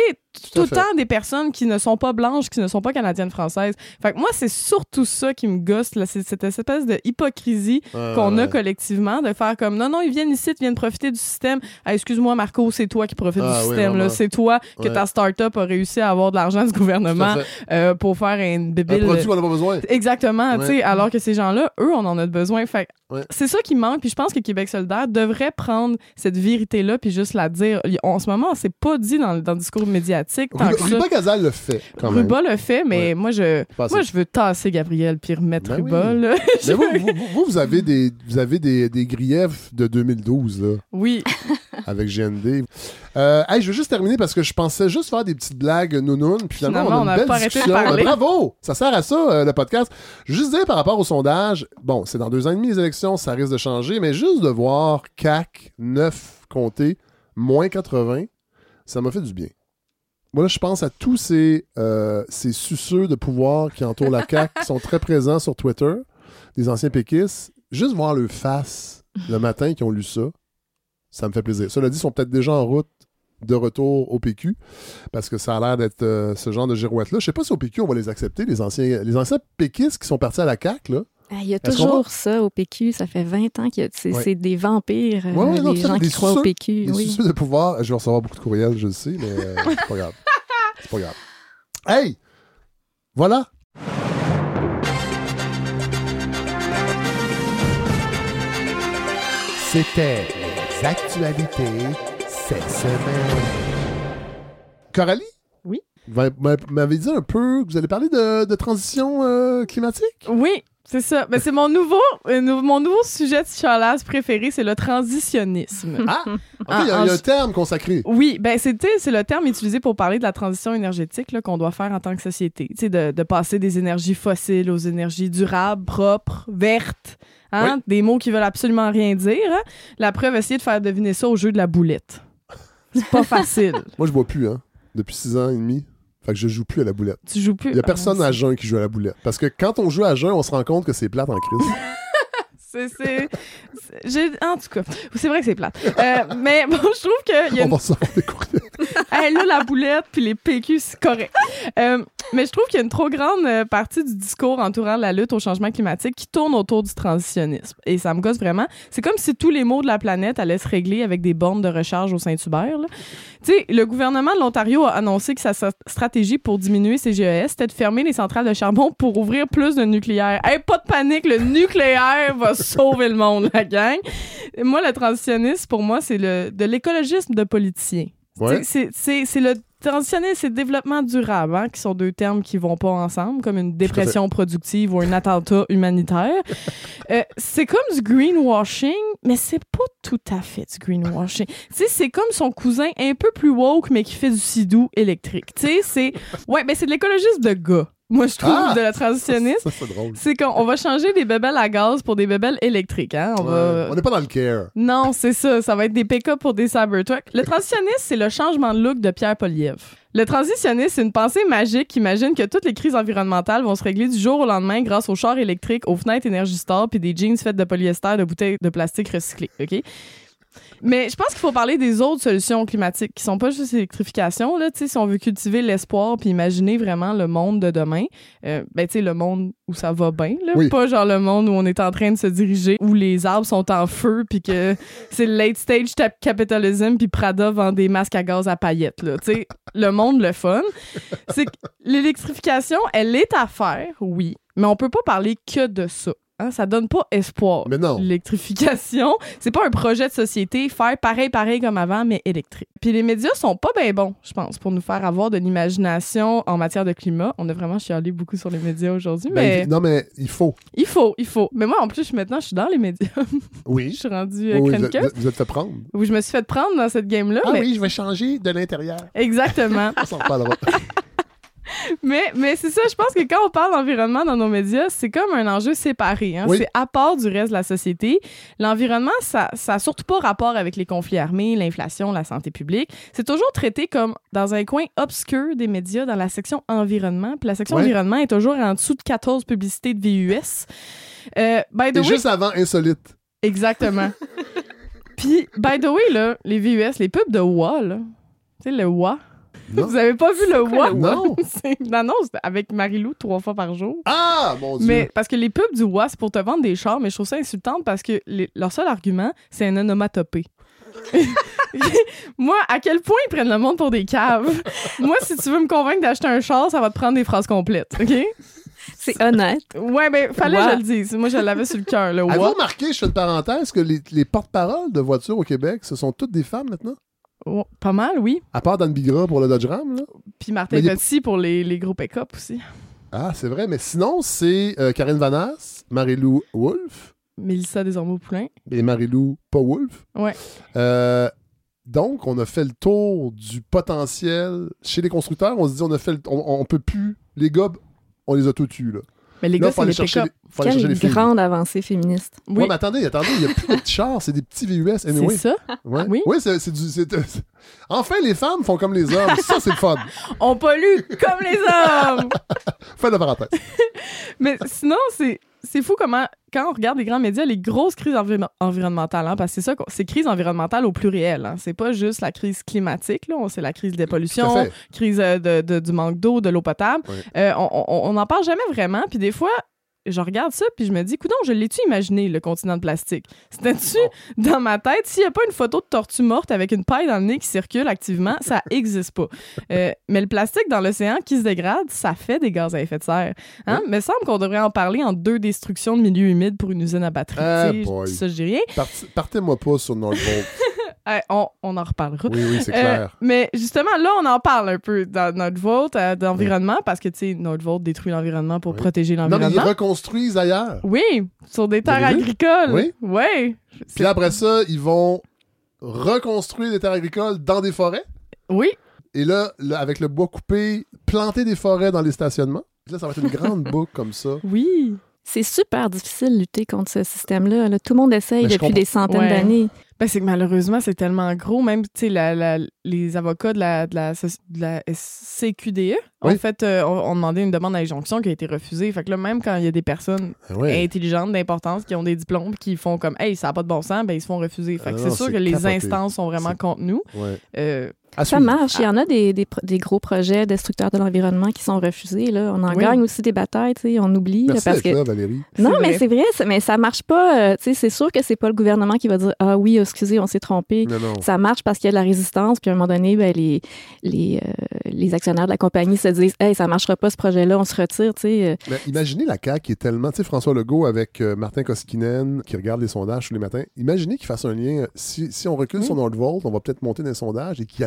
tout le temps des personnes qui ne sont pas blanches, qui ne sont pas canadiennes françaises. Fait que moi, c'est surtout ça qui me gosse, là, c'est cette espèce de hypocrisie Ouais, qu'on a collectivement, de faire comme non, non, ils viennent ici, ils viennent profiter du système. Ah, excuse-moi, Marco, c'est toi qui profites Ah, du oui, système. là. C'est toi que ta start-up a réussi à avoir de l'argent du gouvernement euh, pour faire un Un bébé. produit qu'on n'a pas besoin. Exactement, tu sais, alors que ces gens-là, eux, on en a besoin. Fait c'est ça qui manque. Puis je pense que Québec solidaire devrait prendre cette vérité-là puis juste la dire. En ce moment, c'est pas dit dans, dans le discours médiatique tant Ruba que ça. Ruba Gazal le fait, quand même. Ruba le fait, mais Ouais. moi, je, moi, je veux tasser Gabriel puis remettre Ben Ruba. oui. là. Mais vous, vous, vous, vous avez des, vous avez des, des griefs de 2012, là, Oui, avec GND. Euh, hey, je veux juste terminer parce que je pensais juste faire des petites blagues nounounes, puis finalement, on a une belle pas arrêté de discussion. bravo! Ça sert à ça, euh, le podcast. Je veux juste dire par rapport au sondage, bon, c'est dans deux ans et demi les élections, ça risque de changer, mais juste de voir CAC 9 compter, moins 80, ça m'a fait du bien. Moi, je pense à tous ces, euh, suceux de pouvoir qui entourent la CAQ, qui sont très présents sur Twitter, des anciens péquistes. Juste voir leur face le matin qui ont lu ça, ça me fait plaisir. Cela dit, ils sont peut-être déjà en route de retour au PQ, parce que ça a l'air d'être euh, ce genre de girouette-là. Je sais pas si au PQ, on va les accepter, les anciens, les anciens péquistes qui sont partis à la CAQ, là. Ah, Il y a toujours ça au PQ. Ça fait 20 ans que c'est Ouais. des vampires, euh, Ouais, ouais, non, les gens qui des croient au. PQ. Des oui. de pouvoir. Je vais recevoir beaucoup de courriels, je le sais, mais euh, c'est pas grave. C'est pas grave. Hey! Voilà! C'était les actualités cette semaine. Coralie? Oui? Vous m'avez dit un peu que vous allez parler de, de transition euh, climatique? oui, c'est ça. Mais c'est mon nouveau, euh, mon nouveau sujet de chialage préféré, c'est le transitionnisme. Ah! Ah, il y a, en- il y a un terme consacré. Oui, ben c'était c'est le terme utilisé pour parler de la transition énergétique là, qu'on doit faire en tant que société, tu sais de, de passer des énergies fossiles aux énergies durables, propres, vertes, hein, des mots qui veulent absolument rien dire. hein? La preuve, essayer de faire deviner ça au jeu de la boulette. C'est pas facile. Moi, je bois plus, hein, depuis six ans et demi. Fait que je joue plus à la boulette. Tu joues plus. Il y a Ah, personne à jeun qui joue à la boulette. Parce que quand on joue à jeun, on se rend compte que c'est plate en crise. C'est c'est c'est- en tout cas, c'est vrai que c'est plate. Euh, mais bon, je trouve qu'il y a on une va recevoir des courriels. Hey, là, la boulette puis les PQ, c'est correct. Euh, mais je trouve qu'il y a une trop grande euh, partie du discours entourant la lutte au changement climatique qui tourne autour du transitionnisme. Et ça me gosse vraiment. C'est comme si tous les maux de la planète allaient se régler avec des bornes de recharge au Saint-Hubert. là. Tu sais, le gouvernement de l'Ontario a annoncé que sa stratégie pour diminuer ses GES, c'était de fermer les centrales de charbon pour ouvrir plus de nucléaire. Hey, pas de panique, le nucléaire va sauver le monde, la gang. Et moi, le transitionnisme, pour moi, c'est le, de l'écologisme de politicien. Ouais. C'est le transitionnisme et le développement durable, hein, qui sont deux termes qui vont pas ensemble, comme une dépression productive ou un attentat humanitaire. Euh, c'est comme du greenwashing, mais c'est pas tout à fait du greenwashing. Tu sais, c'est comme son cousin un peu plus woke, mais qui fait du sidou électrique. Tu sais, c'est... Ouais, ben c'est de l'écologisme de gars. Moi, je trouve, Ah! de la transitionniste. Ça, c'est drôle. C'est qu'on on va changer des bébelles à gaz pour des bébelles électriques, hein. On va... Ouais. On n'est pas dans le care. Non, c'est ça. Ça va être des pick-up pour des Cybertruck. Le transitionniste, c'est le changement de look de Pierre Poliev. Le transitionniste, c'est une pensée magique qui imagine que toutes les crises environnementales vont se régler du jour au lendemain grâce aux chars électriques, aux fenêtres Energy Star puis des jeans faites de polyester de bouteilles de plastique recyclées, OK? Mais je pense qu'il faut parler des autres solutions climatiques qui sont pas juste l'électrification. Là, si on veut cultiver l'espoir puis imaginer vraiment le monde de demain, euh, ben, tu sais, le monde où ça va bien, là, Oui. pas genre le monde où on est en train de se diriger, où les arbres sont en feu puis que c'est le late stage capitalism puis Prada vend des masques à gaz à paillettes. Là. Le monde, le fun. C'est que l'électrification, elle est à faire, oui, mais on peut pas parler que de ça. Hein, ça donne pas espoir. Mais non. L'électrification, c'est pas un projet de société, faire pareil, pareil comme avant, mais électrique. Puis les médias sont pas bien bons, je pense, pour nous faire avoir de l'imagination en matière de climat. On a vraiment chialé beaucoup sur les médias aujourd'hui, mais Ben, non, mais il faut. il faut, il faut. Mais moi, en plus, je maintenant, je suis dans les médias. je Oui. suis rendue Oui, euh, oui, vous, êtes, vous êtes fait prendre. Où je me suis fait prendre dans cette game-là. Ah mais... oui, je vais changer de l'intérieur. Exactement. On s'en reparlera. mais mais c'est ça, je pense que quand on parle d'environnement dans nos médias, c'est comme un enjeu séparé. Hein? Oui. C'est à part du reste de la société. L'environnement, ça ça a surtout pas rapport avec les conflits armés, l'inflation, la santé publique. C'est toujours traité comme dans un coin obscur des médias, dans la section environnement. Puis la section Ouais. environnement est toujours en dessous de 14 publicités de VUS. Euh, by the Et way, juste avant Insolite. Exactement. Puis, by the way, là, les VUS, les pubs de WA, là, tu sais, le WA, Non. Vous avez pas vu le quoi, WA? le Non. C'est une annonce avec Marie-Lou trois fois par jour. Ah, mon Dieu. Mais parce que les pubs du WA, c'est pour te vendre des chars, mais je trouve ça insultant parce que les- leur seul argument, c'est un onomatopée. Moi, à quel point ils prennent le monde pour des caves? Moi, si tu veux me convaincre d'acheter un char, ça va te prendre des phrases complètes, OK? C'est honnête. Ouais, ben, fallait que je le dise. Moi, je l'avais sur le cœur, le Avez-vous remarqué, je fais une parenthèse, que les, les porte-paroles de voitures au Québec, ce sont toutes des femmes maintenant? Oh, pas mal, oui. À part Dan Bigra pour le Dodge Ram, là. Puis Martin Petit pour les, les gros pick-up aussi. Ah, c'est vrai, mais sinon, c'est euh, Karine Vanasse, Marie-Lou Wolfe Mélissa Desormeaux-Poulain. et Marie-Lou pas Wolfe. Ouais. Euh, donc, on a fait le tour du potentiel chez les constructeurs. On se dit, on a fait le- on, on peut plus. Les gars, on les a tous tués, là. Mais les Là, gars, c'est les chercher pick-up. les, les Quelle filles. grande avancée féministe. Oui, Ouais, mais attendez, attendez, il n'y a plus de petits chars, c'est des petits VUS. Anyway. c'est ça? Ouais. Oui. Oui, c'est c'est du. c'est- Enfin, les femmes font comme les hommes. Ça, c'est le fun. On pollue comme les hommes! Fin de parenthèse. Mais sinon, c'est c'est fou comment, quand on regarde les grands médias, les grosses crises envi- environnementales, hein, parce que c'est ça, c'est crise environnementale au pluriel. Hein, c'est pas juste la crise climatique, c'est la crise des pollutions, crise euh, de, de- du manque d'eau, de l'eau potable. Euh, on- on on n'en parle jamais vraiment, puis des fois, je regarde ça, puis je me dis, coudon, je l'ai-tu imaginé, le continent de plastique? C'était-tu dans ma tête? S'il n'y a pas une photo de tortue morte avec une paille dans le nez qui circule activement, ça existe pas. Euh, mais le plastique dans l'océan qui se dégrade, ça fait des gaz à effet de serre. Hein? Mais il semble qu'on devrait en parler en deux destructions de milieux humides pour une usine à batterie. Ah, ça, je dis rien. Partez-moi pas sur Nordvolt. On, on en reparlera. Oui, oui, c'est Euh, clair. mais justement, là, on en parle un peu dans notre vote euh, d'environnement parce que, tu sais, notre vote détruit l'environnement pour Oui. protéger Non, mais ils l'environnement. reconstruisent ailleurs. Oui, sur des terres agricoles. Oui. Oui. Puis après ça, ils vont reconstruire des terres agricoles dans des forêts. Oui. Et là, là, avec le bois coupé, planter des forêts dans les stationnements. Puis là, ça va être une grande boucle comme ça. Oui. C'est super difficile de lutter contre ce système-là. là. Tout le monde essaye depuis comprends. des centaines Ouais. d'années. Ben, c'est que malheureusement, c'est tellement gros. Même, tu sais, la- la- les avocats de la, de la, soci- de la CQDE Oui. ont fait, euh, ont, ont demandé une demande d'injonction qui a été refusée. Fait que là, même quand il y a des personnes ouais. intelligentes, d'importance, qui ont des diplômes, qui font comme, hey, ça n'a pas de bon sens, ben, ils se font refuser. Fait que Ah c'est sûr que les instances sont vraiment contre nous. Ouais. Euh, À Ça suivre. marche. Il y en a des, des, pro- des gros projets destructeurs de l'environnement qui sont refusés. Là. On en Oui. gagne aussi des batailles. tu sais, On oublie. là, Merci parce d'être que... là, Valérie. Non, C'est mais vrai. c'est vrai, ça- mais ça marche pas. euh, tu sais, c'est sûr que c'est pas le gouvernement qui va dire Ah oui, excusez, on s'est trompé. Non, non. Ça marche parce qu'il y a de la résistance, puis à un moment donné, ben, les, les, euh, les actionnaires de la compagnie se disent Hey, ça marchera pas ce projet-là, on se retire. tu sais. euh. Mais imaginez la CAQ qui est tellement. Tu sais, François Legault avec euh, Martin Koskinen qui regarde les sondages tous les matins. Imaginez qu'il fasse un lien. Si, si on recule Oui. sur Nordvolt, on va peut-être monter dans les sondages et qu'il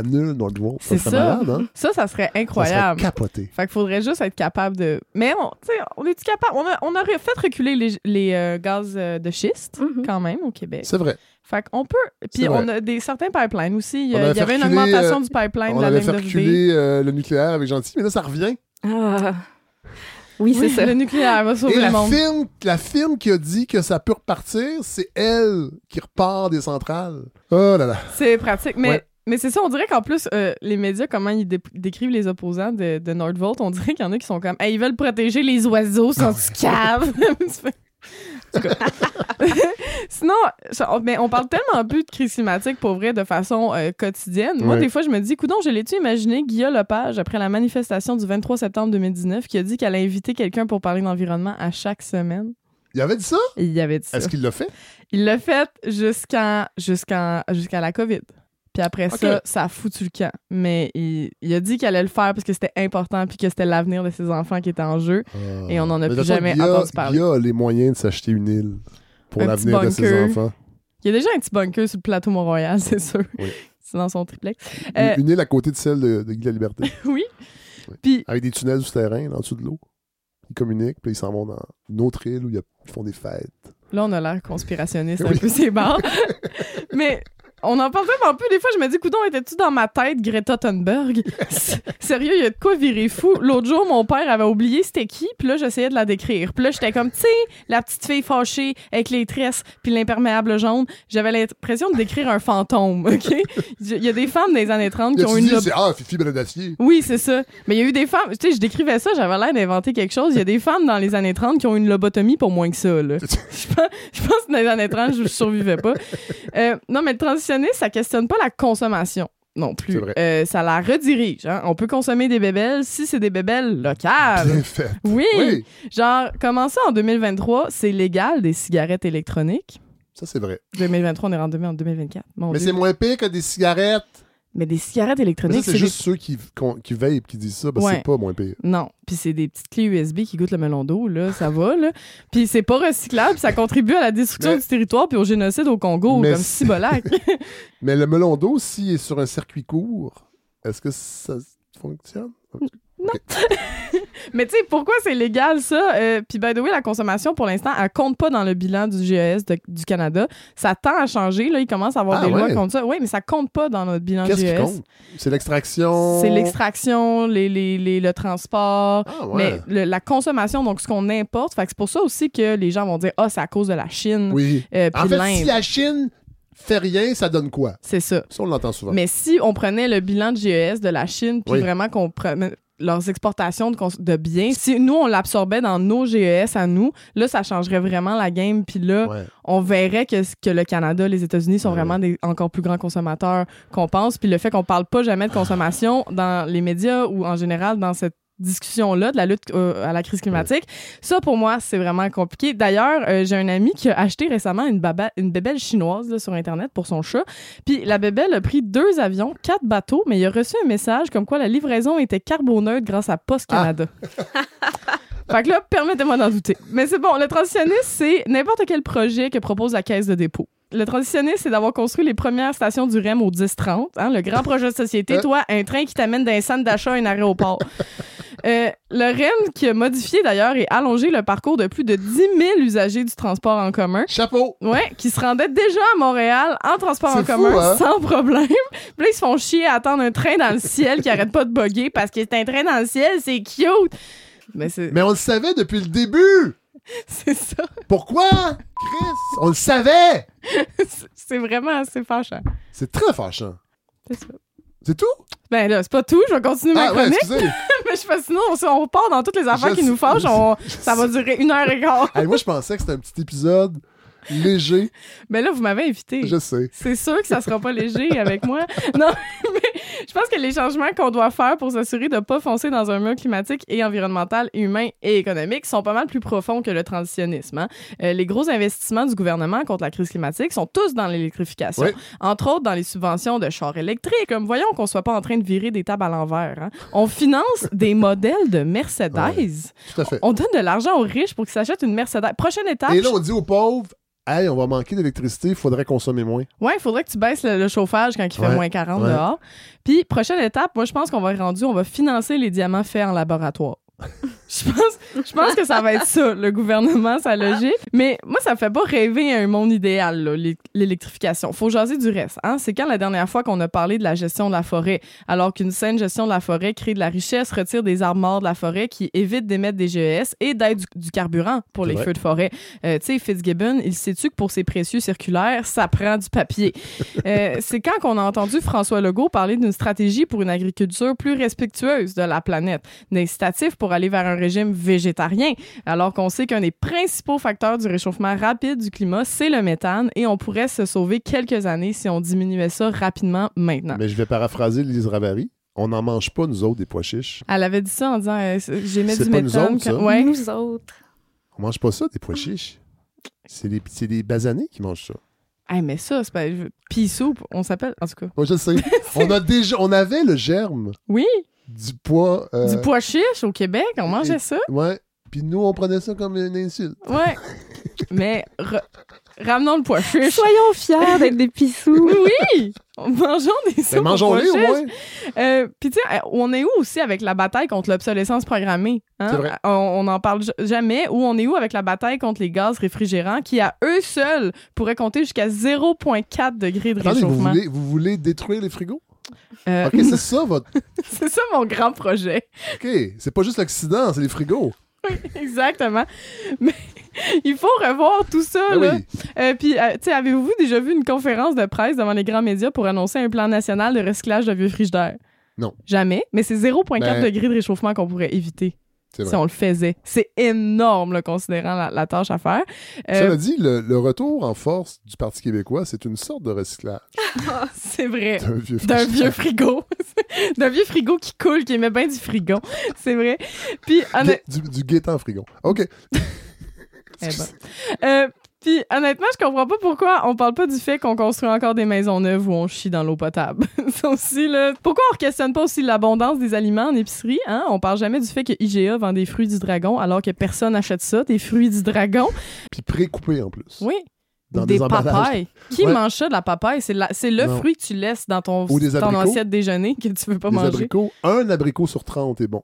C'est serait ça. malade, hein? ça, ça serait Ça serait incroyable. capoté. Fait qu'il faudrait juste être capable de. Mais on, tu sais, on est capable? On a, on a fait reculer les, les euh, gaz euh, de schiste, Mhm. quand même, au Québec. C'est vrai. Fait qu'on peut. Puis on a des certains pipelines aussi. Il y, On a- avait y une reculer, augmentation euh, du pipeline On de la avait fait reculer euh, le nucléaire avec Gentil, mais là, ça revient. Ah. Oui, c'est Oui, ça. Le nucléaire va sauver Et le la monde. firme, la firme qui a dit que ça peut repartir, c'est elle qui repart des centrales. Oh là là. C'est pratique. Mais, Ouais. Mais c'est ça, on dirait qu'en plus, euh, les médias, comment ils dé- décrivent les opposants de, de Nordvolt, on dirait qu'il y en a qui sont comme Hey, ils veulent protéger les oiseaux, sont du cave. En tout cas. Sinon, mais on parle tellement plus de crise climatique pour vrai de façon euh, quotidienne. Moi, des fois, je me dis, coudon, je l'ai-tu imaginé, Guillaume Lepage, après la manifestation du 23 septembre 2019, qui a dit qu'elle a invité quelqu'un pour parler d'environnement à chaque semaine? Il avait dit ça? Il avait dit ça. Est-ce qu'il l'a fait? Il l'a fait jusqu'en jusqu'en jusqu'à la COVID. Puis après ça, ça a foutu le camp. Mais il, il a dit qu'il allait le faire parce que c'était important puis que c'était l'avenir de ses enfants qui était en jeu. Et on en a Mais plus jamais Guilla- entendu parler. Guilla a les moyens de s'acheter une île pour l'avenir de ses enfants. Il y a déjà un petit bunker sur le plateau Mont-Royal, c'est sûr. Oui. C'est dans son triplex. Une- Euh, Une île à côté de celle de, de Guy la Liberté. oui. Oui. Puis, avec des tunnels souterrains en dessous de l'eau. Ils communiquent, puis ils s'en vont dans une autre île où il y a- ils font des fêtes. là, on a l'air conspirationniste Oui. un peu, c'est barres. Mais on en parle tellement peu. Des fois, je me dis, coudon, étais-tu dans ma tête Greta Thunberg? Sérieux, il y a de quoi virer fou? L'autre jour, mon père avait oublié c'était qui, puis là, j'essayais de la décrire. Puis là, j'étais comme, tu sais, la petite fille fâchée avec les tresses puis l'imperméable jaune. J'avais l'impression de décrire un fantôme, OK? Il y a des femmes des années 30 qui ont une... c'est ah, Fifi. Oui, c'est ça. Mais il y a eu des femmes, tu sais, je décrivais ça, j'avais l'air d'inventer quelque chose. Il y a des femmes dans les années 30 qui ont une lobotomie pour moins que ça, là. Je pense, je pense que dans les années 30, je survivais pas. Euh, non, mais le transitionner, ça questionne pas la consommation. non plus. Euh, ça la redirige. hein. On peut consommer des bébelles si c'est des bébelles locales. Bien fait. Oui. Oui, Genre, comment ça, en 2023, c'est légal des cigarettes électroniques? ça c'est vrai. 2023, on est rendu en 2024. Mon Mais Dieu. c'est moins pire que des cigarettes. Mais des cigarettes électroniques, c'est juste ceux qui, qui vape qui disent ça, Ouais. c'est pas moins pire. Non. Puis c'est des petites clés USB qui goûtent le melon d'eau, là. Ça va, là. Puis c'est pas recyclable, ça contribue à la destruction Mais- du territoire puis au génocide au Congo, Mais comme Cibolac. Mais le melon d'eau, s'il est sur un circuit court, est-ce que ça fonctionne? Mais tu sais, pourquoi c'est légal, ça? Euh, Puis, by the way, la consommation, pour l'instant, elle compte pas dans le bilan du GES de- du Canada. Ça tend à changer. Là, il commence à avoir Ah, des lois contre ça. Oui, mais ça compte pas dans notre bilan Qu'est-ce du qui GES. compte? C'est l'extraction? C'est l'extraction, les, les, les- le transport, Ah ouais. mais le- la consommation, donc ce qu'on importe. Fait que c'est pour ça aussi que les gens vont dire Ah, c'est à cause de la Chine. Oui. euh, En fait, l'Inde. si la Chine fait rien, ça donne quoi? C'est ça. Ça, on l'entend souvent. Mais si on prenait le bilan de GES de la Chine, puis Oui. vraiment qu'on prenait leurs exportations de, biens, si nous, on l'absorbait dans nos GES à nous, là, ça changerait vraiment la game. Puis là, Ouais. on verrait que, que le Canada, les États-Unis sont Ouais. vraiment des encore plus grands consommateurs qu'on pense. Puis le fait qu'on parle pas jamais de consommation dans les médias ou en général dans cette discussion-là de la lutte euh, à la crise climatique, ça pour moi c'est vraiment compliqué. D'ailleurs, euh, j'ai un ami qui a acheté récemment une, baba- une bébelle chinoise là, sur internet pour son chat. Puis la bébelle a pris deux avions, quatre bateaux, mais il a reçu un message comme quoi la livraison était carboneutre grâce à Post Canada. Fait que là, permettez-moi d'en douter. Mais c'est bon, le transitionniste, c'est n'importe quel projet que propose la caisse de dépôt. Le transitionniste, c'est d'avoir construit les premières stations du REM au 10-30, hein, le grand projet de société. Euh. Toi, un train qui t'amène d'un centre d'achat à un aéroport. Euh, le REM qui a modifié d'ailleurs et allongé le parcours de plus de 10 000 usagers du transport en commun. Chapeau! Ouais, qui se rendaient déjà à Montréal en transport en fou, commun hein? sans problème. Puis là, ils se font chier à attendre un train dans le ciel qui arrête pas de bugger parce que c'est un train dans le ciel, c'est cute. Mais on le savait depuis le début! c'est ça. Pourquoi? Chris! On le savait! C'est- vraiment assez fâchant. C'est très fâchant. C'est ça. C'est tout? Ben là, c'est pas tout, je vais continuer ma Ah chronique. mais je fais sinon, si on part dans toutes les affaires Je qui nous fâchent, on- ça va durer une heure et quart. Hey, moi, je pensais que c'était un petit épisode léger. Mais là, vous m'avez invité. Je sais. C'est sûr que ça sera pas léger avec moi. Non, mais je pense que les changements qu'on doit faire pour s'assurer de pas foncer dans un mur climatique et environnemental, humain et économique sont pas mal plus profonds que le transitionnisme. hein. Euh, les gros investissements du gouvernement contre la crise climatique sont tous dans l'électrification. Oui. Entre autres, dans les subventions de chars électriques. Comme voyons qu'on soit pas en train de virer des tables à l'envers. hein. On finance des modèles de Mercedes. Tout à fait. On donne de l'argent aux riches pour qu'ils s'achètent une Mercedes. Prochaine étape. Et là, on dit aux pauvres, hey, on va manquer d'électricité, il faudrait consommer moins. Ouais, il faudrait que tu baisses le, le chauffage quand il fait Ouais, moins 40 ouais. dehors. Puis, prochaine étape, moi, je pense qu'on va être rendu, on va financer les diamants faits en laboratoire. Je pense, je pense que ça va être ça, le gouvernement, sa logique. Mais moi, ça me fait pas rêver un monde idéal, l'électrification. Faut jaser du reste. Hein? C'est quand la dernière fois qu'on a parlé de la gestion de la forêt, alors qu'une saine gestion de la forêt crée de la richesse, retire des arbres morts de la forêt qui évite d'émettre des GES et d'aide du, du carburant pour les vrai. feux de forêt. Euh, tu sais, Fitzgibbon, il sait-tu que pour ses précieux circulaires, ça prend du papier? Euh, c'est quand qu'on a entendu François Legault parler d'une stratégie pour une agriculture plus respectueuse de la planète, d'incitatifs pour aller vers un régime végétarien, alors qu'on sait qu'un des principaux facteurs du réchauffement rapide du climat, c'est le méthane, et on pourrait se sauver quelques années si on diminuait ça rapidement maintenant. Mais je vais paraphraser Lise Ravary. On n'en mange pas, nous autres, des pois chiches. Elle avait dit ça en disant euh, j'aimais C'est du pas nous méthane. autres, ça? quand- Ouais. Nous autres. On mange pas ça, des pois chiches. C'est les, c'est les basanés qui mangent ça. Hey, mais ça, c'est pas. Pea soup, on s'appelle. En tout cas. Moi, je le sais. on, a déjà, on avait le germe Oui, du pois. euh, du pois chiche au Québec, on mangeait ça. Ouais. Puis nous, on prenait ça comme une insulte. Ouais. mais re- ramenons le pois chiche. Soyons fiers d'être des pissous. Oui! Mangeons des Mais soupes au mangeons-les au moins. Euh, Puis tu sais, euh, on est où aussi avec la bataille contre l'obsolescence programmée? hein? C'est vrai. On- n'en parle jamais. Ou on est où avec la bataille contre les gaz réfrigérants qui, à eux seuls, pourraient compter jusqu'à 0,4 degrés de Attendez, vous réchauffement? voulez, vous voulez détruire les frigos? Euh, OK, c'est ça votre... c'est ça mon grand projet. OK, c'est pas juste l'Occident, c'est les frigos. Exactement. Mais il faut revoir tout ça, Ben là. oui. Euh, Puis, euh, tu sais, avez-vous déjà vu une conférence de presse devant les grands médias pour annoncer un plan national de recyclage de vieux frigidaires? Non. Jamais, mais c'est 0,4 Ben- degrés de réchauffement qu'on pourrait éviter. Si on le faisait. C'est énorme, là, considérant la, la tâche à faire. Euh, Cela dit, le, le retour en force du Parti québécois, c'est une sorte de recyclage c'est vrai. d'un vieux frigo. D'un vieux frigo qui coule, qui émet bien du frigo. C'est vrai. Puis, honnêtement. Du, du guettant frigo. OK. Eh ben. Euh, puis honnêtement, je comprends pas pourquoi on parle pas du fait qu'on construit encore des maisons neuves où on chie dans l'eau potable. Ça aussi, là. Pourquoi on questionne pas aussi l'abondance des aliments en épicerie? Hein? On parle jamais du fait que IGA vend des fruits du dragon alors que personne n'achète ça, des fruits du dragon. Puis pré-coupé en plus. Oui. Dans des, des papayes. Qui Ouais. mange ça de la papaye? C'est la- c'est le Non. fruit que tu laisses dans ton, Ou des ton assiette déjeuner que tu veux pas Des manger. abricots. Un abricot sur 30 est bon.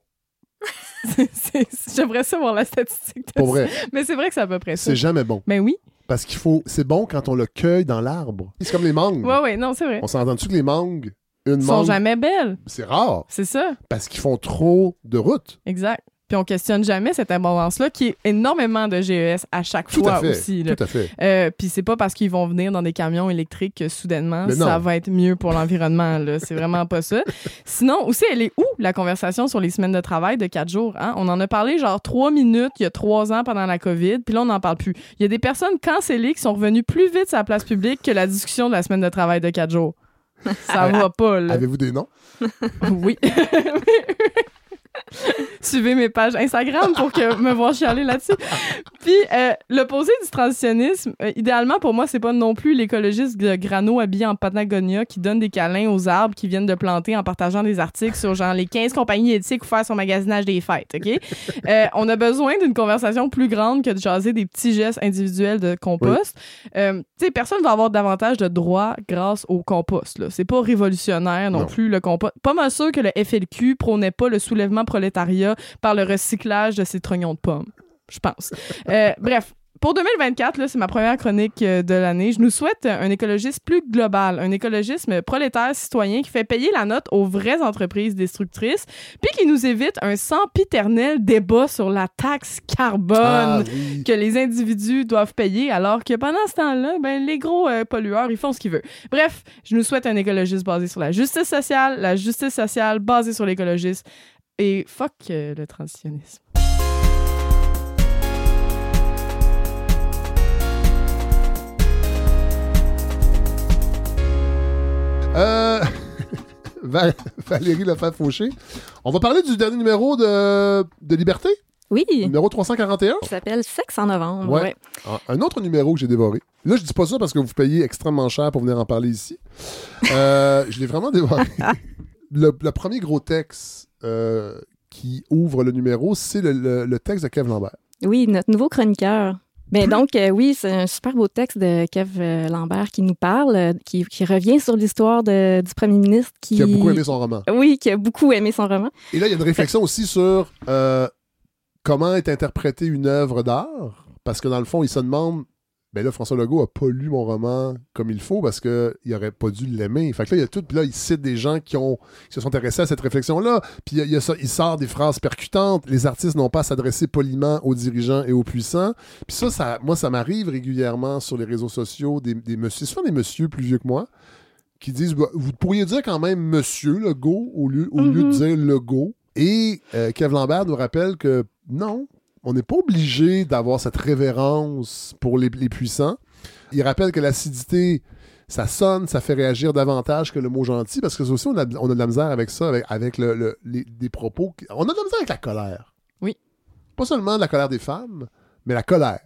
C'est- J'aimerais savoir la statistique. de Pour ça. vrai. Mais c'est vrai que c'est à peu près ça. C'est jamais bon. Ben oui. Parce qu'il faut. C'est bon quand on le cueille dans l'arbre. C'est comme les mangues. Ouais, ouais, non, c'est vrai. On s'entend-tu que les mangues, une Ils sont mangue, jamais belles. c'est rare. C'est ça. Parce qu'ils font trop de route. Exact. Puis on questionne jamais cette abondance-là, qui est énormément de GES à chaque Tout fois à fait. aussi. là. Tout à fait. Euh, puis c'est pas parce qu'ils vont venir dans des camions électriques que soudainement Mais non. ça va être mieux pour l'environnement. C'est vraiment pas ça. Sinon, aussi, elle est où la conversation sur les semaines de travail de quatre jours? hein? On en a parlé genre trois minutes il y a trois ans pendant la COVID, puis là on n'en parle plus. Il y a des personnes cancellées qui sont revenues plus vite sur la place publique que la discussion de la semaine de travail de quatre jours. Ça va pas, là. Avez-vous des noms? Oui. Suivez mes pages Instagram pour que me voir chialer là-dessus. Puis euh, l'opposé du transitionnisme, euh, idéalement pour moi, c'est pas non plus l'écologiste de Grano habillé en Patagonia qui donne des câlins aux arbres qui viennent de planter en partageant des articles sur genre les 15 compagnies éthiques pour faire son magasinage des fêtes, OK? Euh, on a besoin d'une conversation plus grande que de jaser des petits gestes individuels de compost. Euh, tu sais, personne va avoir davantage de droits grâce au compost. C'est pas révolutionnaire non, Non. plus, le compost. Pas mal sûr que le FLQ prônait pas le soulèvement prolétariat par le recyclage de ses trognons de pommes. Je pense. Euh, bref. Pour 2024, là, c'est ma première chronique euh, de l'année. Je nous souhaite un écologiste plus global, un écologisme prolétaire citoyen qui fait payer la note aux vraies entreprises destructrices, puis qui nous évite un sempiternel débat sur la taxe carbone Ah oui. que les individus doivent payer, alors que pendant ce temps-là, ben, les gros euh, pollueurs, ils font ce qu'ils veulent. Bref, je nous souhaite un écologiste basé sur la justice sociale, la justice sociale basée sur l'écologisme, et fuck euh, le transitionnisme. Euh, Val- Valérie Lefebvre-Fauché. On va parler du dernier numéro de, de Liberté, Oui, numéro 341. qui s'appelle Sexe en novembre. Ouais. ouais. Un- Un autre numéro que j'ai dévoré. Là, je dis pas ça parce que vous payez extrêmement cher pour venir en parler ici. Euh, je l'ai vraiment dévoré. le, le premier gros texte euh, qui ouvre le numéro, c'est le, le- le texte de Kev Lambert. Oui, notre nouveau chroniqueur. Ben donc, euh, oui, c'est un super beau texte de Kev euh, Lambert qui nous parle, qui, qui revient sur l'histoire du premier ministre qui... Qui a beaucoup aimé son roman. Oui, qui a beaucoup aimé son roman. Et là, il y a une réflexion aussi sur euh, comment est interprétée une œuvre d'art. Parce que dans le fond, il se demande ben là, François Legault a pas lu mon roman comme il faut parce qu'il aurait pas dû l'aimer. Fait que là, il y a tout. Puis là, il cite des gens qui, ont, qui se sont intéressés à cette réflexion-là. Puis il, y a- ça- il sort des phrases percutantes. Les artistes n'ont pas à s'adresser poliment aux dirigeants et aux puissants. Puis ça, ça moi, ça m'arrive régulièrement sur les réseaux sociaux des, des messieurs, souvent des messieurs plus vieux que moi, qui disent bah, Vous pourriez dire quand même monsieur Legault au lieu, au lieu de Mhm. dire Legault. Et euh, Kev Lambert nous rappelle que non, on n'est pas obligé d'avoir cette révérence pour les, les puissants. Il rappelle que l'acidité, ça sonne, ça fait réagir davantage que le mot gentil, parce que ça aussi, on a, on a de la misère avec ça, avec, avec le, le- les, des propos. qui- On a de la misère avec la colère. Oui. Pas seulement de la colère des femmes, mais la colère.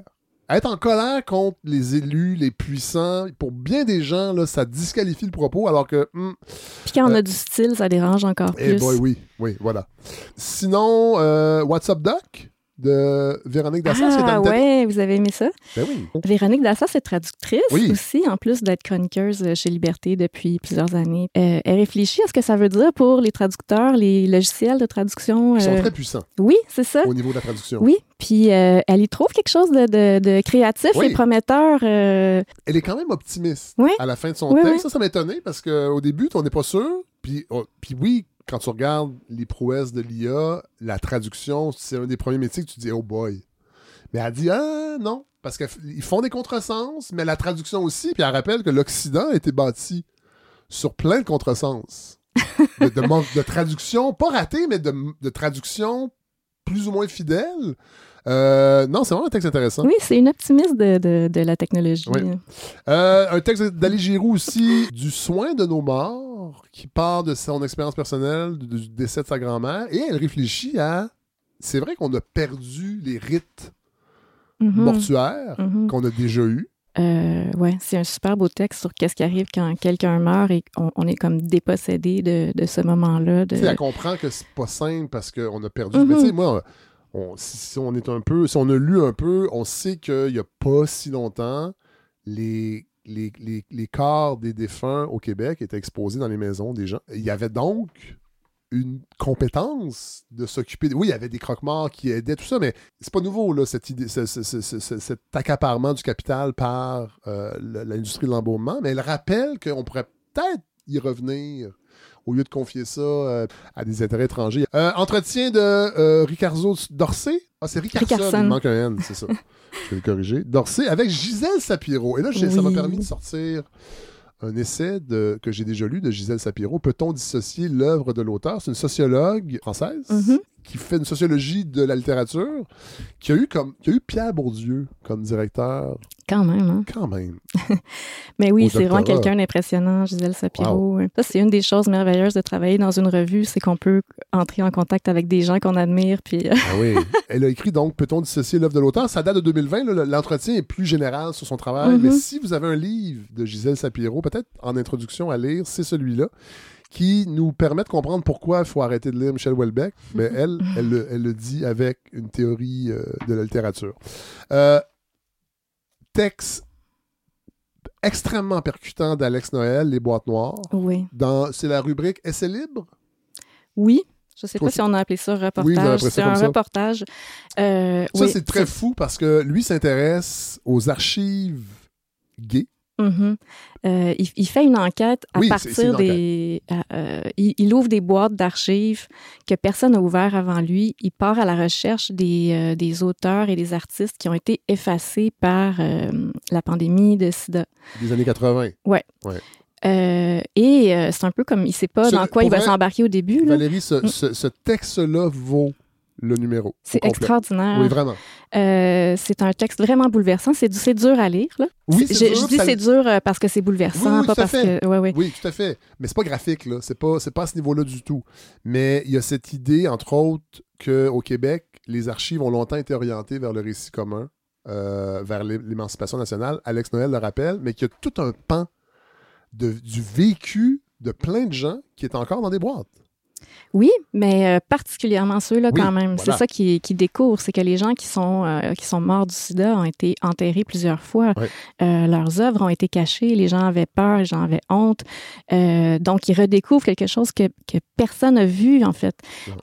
Être en colère contre les élus, les puissants, pour bien des gens, là, ça disqualifie le propos, alors que hum, Puis quand on Euh, a du style, ça dérange encore eh plus. boy, oui, oui, voilà. Sinon, euh, What's Up Doc? De Véronique Dassas, Ah ouais, vous avez aimé ça? Ben oui. Véronique Dassas est traductrice Oui. aussi, en plus d'être chroniqueuse euh, chez Liberté depuis plusieurs années. Euh, elle réfléchit à ce que ça veut dire pour les traducteurs, les logiciels de traduction. Ils sont euh, très puissants Oui, c'est ça. au niveau de la traduction. Oui, puis euh, elle y trouve quelque chose de, de- de créatif Oui. et prometteur. Elle est quand même optimiste Oui. à la fin de son texte. Ça, ça m'étonnait parce qu'au début, on n'est pas sûr. Puis, oh, puis oui, quand tu regardes les prouesses de l'IA, la traduction, c'est un des premiers métiers que tu dis, oh boy. Mais elle dit, ah non, parce qu'ils font des contresens, mais la traduction aussi. Puis elle rappelle que l'Occident a été bâti sur plein de contresens. de, de manque de traduction, pas raté, mais de, de traduction plus ou moins fidèle. Euh, non, c'est vraiment un texte intéressant. Oui, c'est une optimiste de, de, de la technologie. Oui. Euh, un texte d'Ali Giroux aussi, du soin de nos morts, qui part de son expérience personnelle, du décès de sa grand-mère, et elle réfléchit à. C'est vrai qu'on a perdu les rites Mhm. mortuaires Mhm. qu'on a déjà eus. Euh, ouais, c'est un super beau texte sur qu'est-ce qui arrive quand quelqu'un meurt et on, on est comme dépossédé de, de ce moment-là. De... Tu sais, elle comprend que c'est pas simple parce qu'on a perdu. Mhm. Mais tu sais, moi, si, on est un peu, on a lu un peu, on sait qu'il y a pas si longtemps, les, les, corps des défunts au Québec étaient exposés dans les maisons des gens. Il y avait donc une compétence de s'occuper. de- Oui, il y avait des croque-morts qui aidaient, tout ça, mais c'est pas nouveau, cette idée, ce- ce- ce- ce- ce- cet accaparement du capital par euh, l'industrie de l'embaumement. Mais elle rappelle qu'on pourrait peut-être y revenir au lieu de confier ça euh, à des intérêts étrangers. Euh, entretien de euh, Ricardo Dorsey? Ah, c'est Ricarson. il manque un N, c'est ça. Je vais le corriger. Dorsey avec Gisèle Sapiro. Et là, ça m'a permis de sortir un essai de, que j'ai déjà lu de Gisèle Sapiro. Peut-on dissocier l'œuvre de l'auteur? C'est une sociologue française Mhm. Qui fait une sociologie de la littérature, qui a eu, comme, qui a eu Pierre Bourdieu comme directeur, Quand même, hein? quand même. Mais oui, c'est vraiment quelqu'un d'impressionnant, Gisèle Sapiro. Ça, c'est une des choses merveilleuses de travailler dans une revue, c'est qu'on peut entrer en contact avec des gens qu'on admire. Puis, euh, Ah oui. Elle a écrit donc Peut-on dissocier l'œuvre de l'auteur? Ça date de 2020. là, L'entretien est plus général sur son travail. Mais si vous avez un livre de Gisèle Sapiro, peut-être en introduction à lire, c'est celui-là qui nous permet de comprendre pourquoi il faut arrêter de lire Michel Houellebecq. Mais elle, elle, le- elle le dit avec une théorie euh, de la littérature. Euh, texte extrêmement percutant d'Alex Noël, Les boîtes noires. oui. Dans, c'est la rubrique Essai libre? Oui. Je sais Toi, pas si on a appelé ça Oui, reportage. ça c'est un ça. reportage. Euh, Ça, oui, c'est très fou parce que lui s'intéresse aux archives gays. Mhm. Euh, il, il fait une enquête à Oui, c'est- c'est partir des. à- euh, il, il ouvre des boîtes d'archives que personne n'a ouvert avant lui. Il part à la recherche des, euh, des auteurs et des artistes qui ont été effacés par euh, la pandémie de SIDA. des années 80. Euh, et euh, c'est un peu comme il sait pas Ce- dans quoi il va vrai, s'embarquer au début. là. Valérie, ce, Mm. ce- ce texte-là vaut le numéro. C'est extraordinaire. Oui, vraiment. Euh, c'est un texte vraiment bouleversant. C'est du- c'est dur à lire. Là. Oui, C'est- dur, je dis ça- c'est dur euh, parce que c'est bouleversant, Oui, oui, pas tout à parce fait. que. Ouais, ouais. Oui, tout à fait. Mais c'est pas graphique, là. C'est pas, c'est pas à ce niveau-là du tout. Mais il y a cette idée, entre autres, qu'au Québec, les archives ont longtemps été orientées vers le récit commun, euh, vers l'é- l'émancipation nationale. Alex Noël le rappelle, mais qu'il y a tout un pan de- du vécu de plein de gens qui est encore dans des boîtes. Oui, mais euh, particulièrement ceux-là Oui, quand même. voilà. C'est ça qui, qui découvre, c'est que les gens qui sont, euh, qui sont morts du sida ont été enterrés plusieurs fois. Euh, leurs œuvres ont été cachées, les gens avaient peur, les gens avaient honte. Donc, ils redécouvrent quelque chose que, que personne n'a vu, en fait.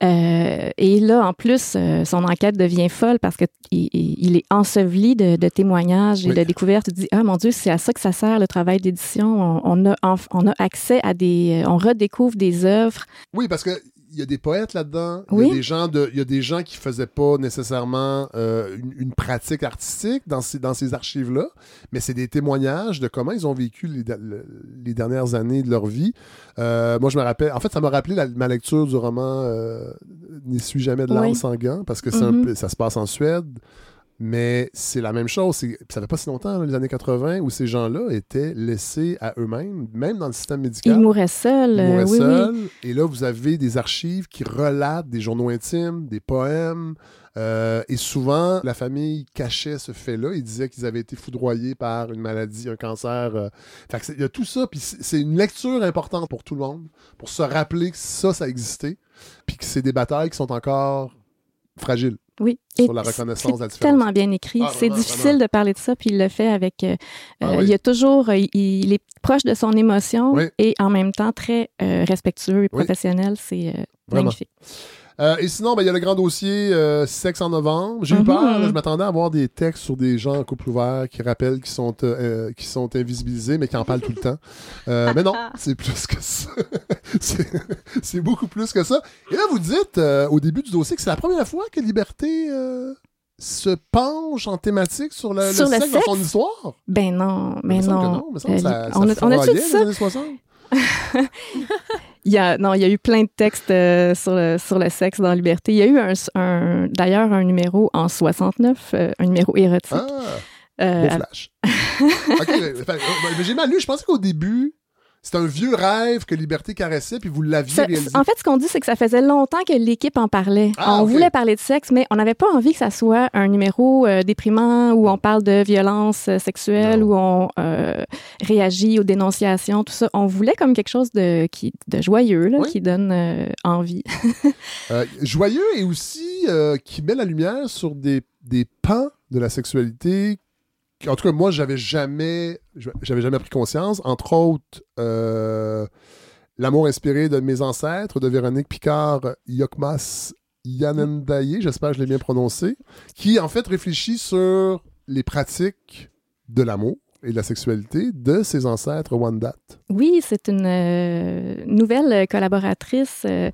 Et là, en plus, son enquête devient folle parce qu'il il, est enseveli de, de témoignages et Oui. de découvertes. Il dit, ah mon Dieu, c'est à ça que ça sert le travail d'édition. On, on a, on a accès à des... On redécouvre des œuvres Oui, parce que il y a des poètes là-dedans. Il y a des gens de, il y a des gens qui faisaient pas nécessairement euh, une, une pratique artistique dans ces, dans ces archives-là, mais c'est des témoignages de comment ils ont vécu les, les dernières années de leur vie. Euh, moi, je me rappelle. En fait, ça m'a rappelé la- ma lecture du roman euh, N'y suis jamais de larmes Oui. sans gants, parce que un Mhm. peu- ça se passe en Suède. Mais c'est la même chose. Ça fait pas si longtemps, là, les années 80, où ces gens-là étaient laissés à eux-mêmes, même dans le système médical. Il mourrait seul. Il euh, mourait oui. Et là, vous avez des archives qui relatent des journaux intimes, des poèmes. euh, et souvent, la famille cachait ce fait-là. Ils disaient qu'ils avaient été foudroyés par une maladie, un cancer. euh. Fait que c'est- il y a tout ça. Puis c'est c'est une lecture importante pour tout le monde, pour se rappeler que ça, ça existait. Puis que c'est des batailles qui sont encore fragiles Oui. sur Et la c'est reconnaissance de la différence. tellement bien écrit. Ah, c'est difficile vraiment. de parler de ça, puis il le fait avec. euh, Ah euh, oui. Il y a toujours. euh, il, il est proche de son émotion Oui. et en même temps très euh, respectueux et Oui. professionnel. C'est euh, magnifique. Euh, et sinon, ben, il y a le grand dossier euh, Sexe en novembre. J'ai eu Mhm. peur. là, je m'attendais à avoir des textes sur des gens en couple ouvert qui rappellent qu'ils sont, euh, euh, qui sont invisibilisés, mais qui en parlent tout le temps. Mais non, c'est plus que ça. c'est beaucoup plus que ça. Et là, vous dites au début du dossier que c'est la première fois que Liberté se penche en thématique sur le, Sur le sexe dans son histoire? Ben non, que non. non. On a- on dit les ça? années 60? Il y a, non, il y a eu plein de textes euh, sur, le, sur le sexe dans Liberté. Il y a eu un, un- d'ailleurs un numéro en 69, euh, un numéro érotique. Ah, euh, beau flash. OK, mais- fait- mais j'ai mal lu. Je pensais qu'au début, c'était un vieux rêve que Liberté caressait, puis vous l'aviez réalisé. en fait, ce qu'on dit, c'est que ça faisait longtemps que l'équipe en parlait. Ah, on voulait parler de sexe, mais on n'avait pas envie que ça soit un numéro euh, déprimant où on parle de violence euh, sexuelle, Non. où on euh, réagit aux dénonciations, tout ça. On voulait comme quelque chose de, qui, de joyeux, là, Oui. qui donne euh, envie. Joyeux et aussi qui met la lumière sur des, des pans de la sexualité. En tout cas, moi, j'avais jamais, j'avais jamais pris conscience. Entre autres, euh, l'amour inspiré de mes ancêtres, de Véronique Picard, Yokmas Yanendaye, j'espère que je l'ai bien prononcé, qui en fait réfléchit sur les pratiques de l'amour et de la sexualité de ses ancêtres Wendat. Oui, c'est une euh, nouvelle collaboratrice, euh,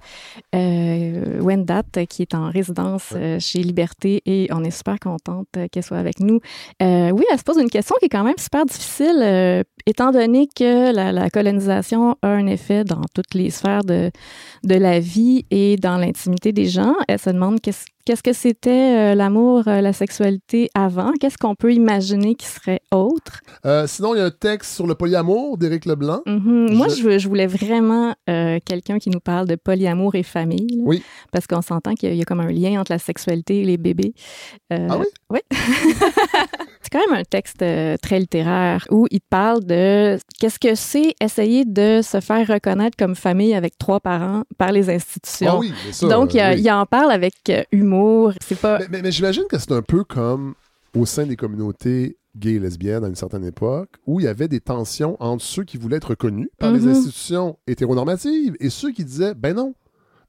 euh, Wendat, qui est en résidence chez Liberté et on est super contente qu'elle soit avec nous. Oui, elle se pose une question qui est quand même super difficile, étant donné que la, la colonisation a un effet dans toutes les sphères de, de la vie et dans l'intimité des gens. Elle se demande qu'est-ce Qu'est-ce que c'était euh, l'amour, euh, la sexualité avant? Qu'est-ce qu'on peut imaginer qui serait autre? Euh, sinon, il y a un texte sur le polyamour d'Éric Leblanc. Mhm. Moi, Je- je, je voulais vraiment quelqu'un qui nous parle de polyamour et famille. là. Oui. Parce qu'on s'entend qu'il y, a- il y a comme un lien entre la sexualité et les bébés. Ah oui? Oui. c'est quand même un texte euh, très littéraire où il parle de qu'est-ce que c'est essayer de se faire reconnaître comme famille avec trois parents par les institutions. Ah oui, ça, Donc, il, oui. il en parle avec euh, humour. C'est pas. Mais, mais- mais j'imagine que c'est un peu comme au sein des communautés gays et lesbiennes à une certaine époque, où il y avait des tensions entre ceux qui voulaient être reconnus par les Mhm. institutions hétéronormatives et ceux qui disaient, ben non,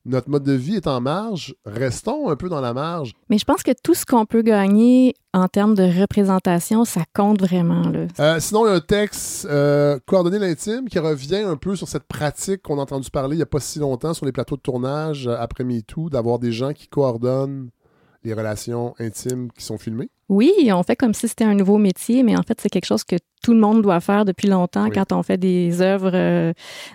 notre mode de vie est en marge, restons un peu dans la marge. Mais je pense que tout ce qu'on peut gagner en termes de représentation, ça compte vraiment. Là. Euh, sinon, il y a un texte, euh, Coordonner l'intime, qui revient un peu sur cette pratique qu'on a entendu parler il n'y a pas si longtemps sur les plateaux de tournage euh, après MeToo, d'avoir des gens qui coordonnent les relations intimes qui sont filmées. Oui, on fait comme si c'était un nouveau métier, mais en fait, c'est quelque chose que tout le monde doit faire depuis longtemps Oui. quand on fait des œuvres, euh,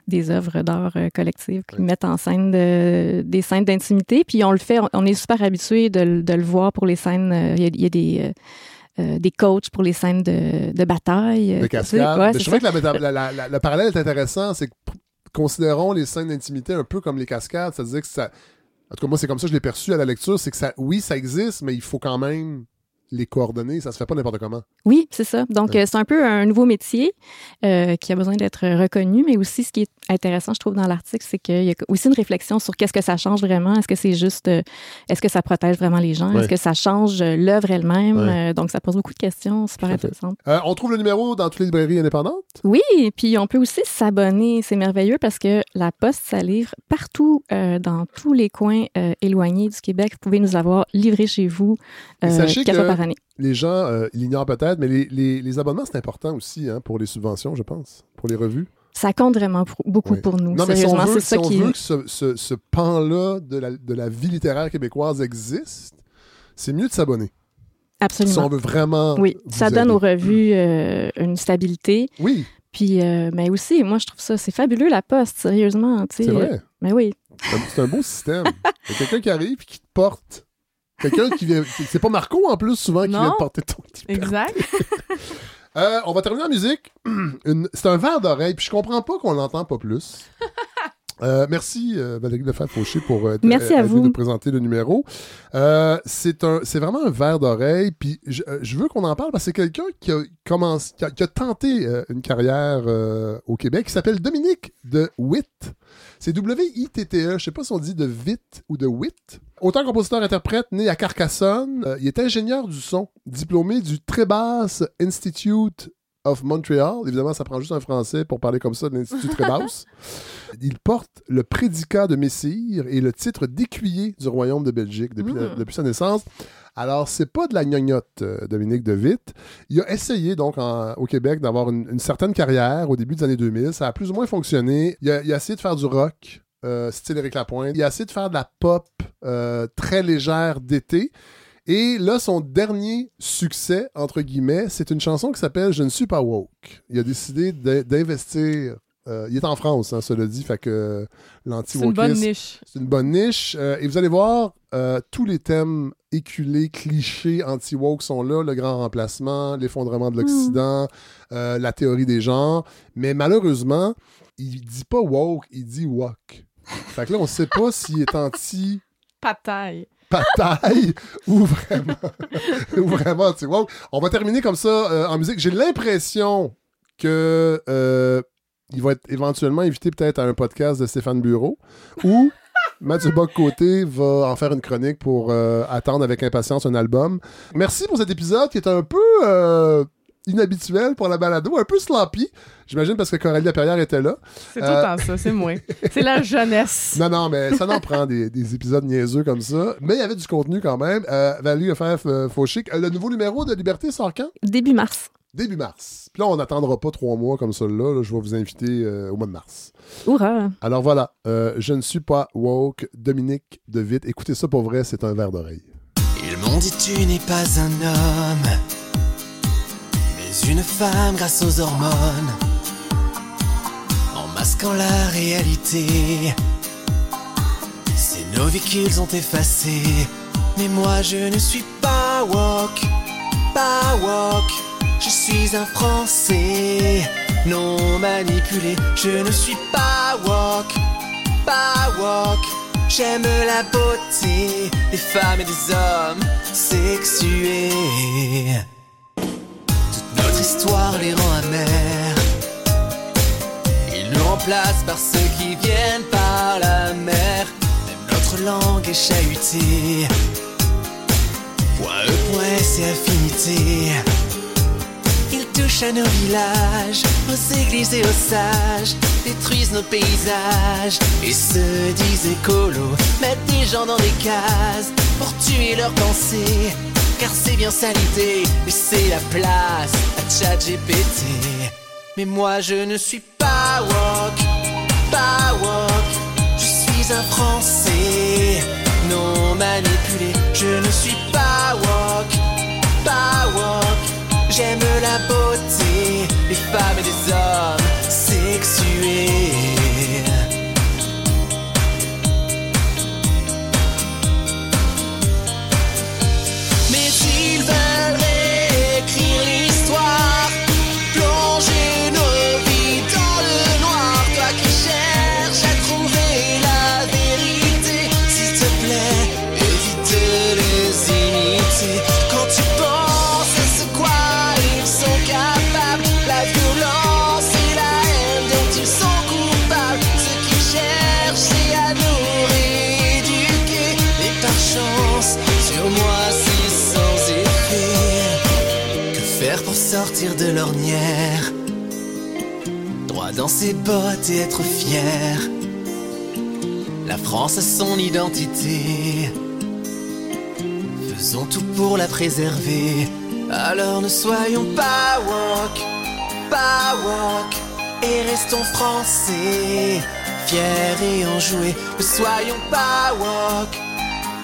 des œuvres d'art euh, collectives qui Oui. mettent en scène de- des scènes d'intimité. Puis on le fait, on, on est super habitué de, le- de le voir pour les scènes. euh, Il y a, il y a des euh, des coachs pour les scènes de, de bataille. de cascade. Ouais, je trouvais que la méta- la- la- la- le parallèle est intéressant, c'est que considérons les scènes d'intimité un peu comme les cascades, c'est-à-dire que ça... En tout cas, moi, c'est comme ça que je l'ai perçu à la lecture, c'est que ça, oui, ça existe, mais il faut quand même les coordonner, ça se fait pas n'importe comment. Oui, c'est ça. Donc, Ouais. euh, c'est un peu un nouveau métier euh, qui a besoin d'être reconnu, mais aussi ce qui est intéressant, je trouve, dans l'article, c'est qu'il y a aussi une réflexion sur qu'est-ce que ça change vraiment. Est-ce que c'est juste, euh, est-ce que ça protège vraiment les gens? Ouais. Est-ce que ça change euh, l'œuvre elle-même? Ouais. Euh, donc, ça pose beaucoup de questions super. Euh, on trouve le numéro dans toutes les librairies indépendantes? Oui, puis on peut aussi s'abonner. C'est merveilleux parce que la Poste, ça livre partout, euh, dans tous les coins euh, éloignés du Québec. Vous pouvez nous avoir livré chez vous euh, sachez quatre que- fois par année. Les gens euh, l'ignorent peut-être, mais les, les- les abonnements, c'est important aussi hein, pour les subventions, je pense, pour les revues. Ça compte vraiment beaucoup Oui. pour nous. Non, mais si on Sérieusement, veut, c'est ça si on qui veut que ce, ce- ce pan-là de la, de la vie littéraire québécoise existe, c'est mieux de s'abonner. Si Absolument. on veut vraiment. Oui, ça donne aider. aux revues euh, une stabilité. Oui, Puis, euh, mais aussi, moi, je trouve ça, c'est fabuleux, la poste, sérieusement. c'est vrai. Mais oui. C'est un- beau système. Il y a quelqu'un qui arrive et qui te porte. Quelqu'un qui vient. C'est pas Marco en plus, souvent, qui vient te porter ton petit Exact. Euh, on va terminer en musique. C'est un verre d'oreille, puis je comprends pas qu'on l'entend pas plus. Euh, merci euh, Valérie Lefebvre-Fauché pour euh, Merci à vous. présenter le numéro. Euh, c'est un, c'est vraiment un verre d'oreille, puis je, euh, je veux qu'on en parle parce que c'est quelqu'un qui a commencé, qui a, qui a tenté une carrière au Québec, qui s'appelle Dominique de Witt. C'est W-I-T-T-E. Je sais pas si on dit de Witt ou de Witt. Auteur, compositeur, interprète, né à Carcassonne, il est ingénieur du son, diplômé du Trebas Institute of Montreal. Évidemment, ça prend juste un français pour parler comme ça de l'Institut Trebas. Il porte le prédicat de Messire et le titre d'écuyer du Royaume de Belgique depuis, Mm. depuis sa naissance. Alors, c'est pas de la gnognotte, euh, Dominique de Witt. Il a essayé, donc, en- au Québec, d'avoir une, une certaine carrière au début des années 2000. Ça a plus ou moins fonctionné. Il a, il a essayé de faire du rock, euh, style Éric Lapointe. Il a essayé de faire de la pop euh, très légère d'été. Et là, son dernier succès, entre guillemets, c'est une chanson qui s'appelle Je ne suis pas woke. Il a décidé d'investir Euh, il est en France, hein, cela dit, fait que lanti C'est une bonne niche. C'est une bonne niche. Euh, et vous allez voir, euh, tous les thèmes éculés, clichés, anti-woke sont là. Le grand remplacement, l'effondrement de l'Occident, euh, la théorie des genres. Mais malheureusement, il dit pas woke, il dit woke. Fait que là, on sait pas s'il est anti Pas de taille. Bataille ou vraiment, ou vraiment anti-woke. On va terminer comme ça euh, en musique. J'ai l'impression que euh, il va être éventuellement invité peut-être à un podcast de Stéphane Bureau ou Mathieu Bock-Côté va en faire une chronique pour euh, attendre avec impatience un album. Merci pour cet épisode qui est un peu inhabituel pour la balado, un peu sloppy. J'imagine parce que Coralie Laperrière était là. C'est tout Euh, le temps ça, c'est moi. C'est la jeunesse. Non, non, mais ça n'en prend des, des épisodes niaiseux comme ça. Mais il y avait du contenu quand même. Euh, Valérie Lefebvre euh, Fauchic. Euh, le nouveau numéro de Liberté sort quand? Début mars. Début mars. Puis là, on n'attendra pas trois mois comme ça là. là. Je vais vous inviter euh, au mois de mars. Hurrah! Alors voilà, euh, je ne suis pas woke. Dominique De Witt. Écoutez ça pour vrai, c'est un verre d'oreille. Ils m'ont dit tu n'es pas un homme, une femme grâce aux hormones, en masquant la réalité. Ces nos vies qu'ils ont effacé, mais moi je ne suis pas woke, pas woke. Je suis un Français, non manipulé. Je ne suis pas woke, pas woke. J'aime la beauté des femmes et des hommes sexués. Histoire les rend amers. Ils nous remplacent par ceux qui viennent par la mer. Même notre langue est chahutée. Point E, point S affinité. Ils touchent à nos villages, aux églises et aux sages, détruisent nos paysages et se disent écolos, mettent des gens dans des cases pour tuer leurs pensées. Car c'est bien ça l'idée, laisser la place à ChatGPT. Mais moi je ne suis pas woke, pas woke. Je suis un Français, non manipulé. Je ne suis pas woke, pas woke. J'aime la beauté des femmes et des hommes sexués. De l'ornière Droit dans ses bottes et être fier. La France a son identité. Faisons tout pour la préserver. Alors ne soyons pas woke, pas woke, et restons français, fiers et enjoués. Ne soyons pas woke,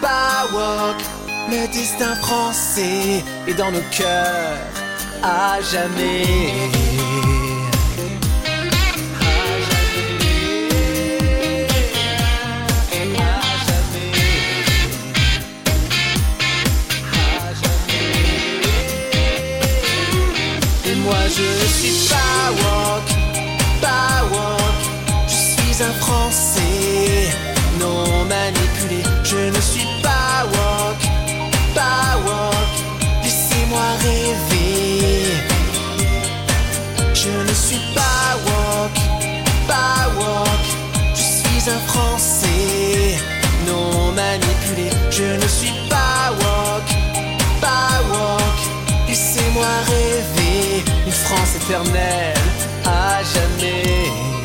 pas woke. Le destin français est dans nos cœurs à jamais. Et moi je ne suis pas woke. Je suis un Français, non manipulé. Je ne suis pas pas woke. Laissez-moi rêver. Je ne suis pas woke, pas woke. Je suis un Français, non manipulé. Je ne suis pas woke, pas woke. Laissez-moi rêver une France éternelle à jamais.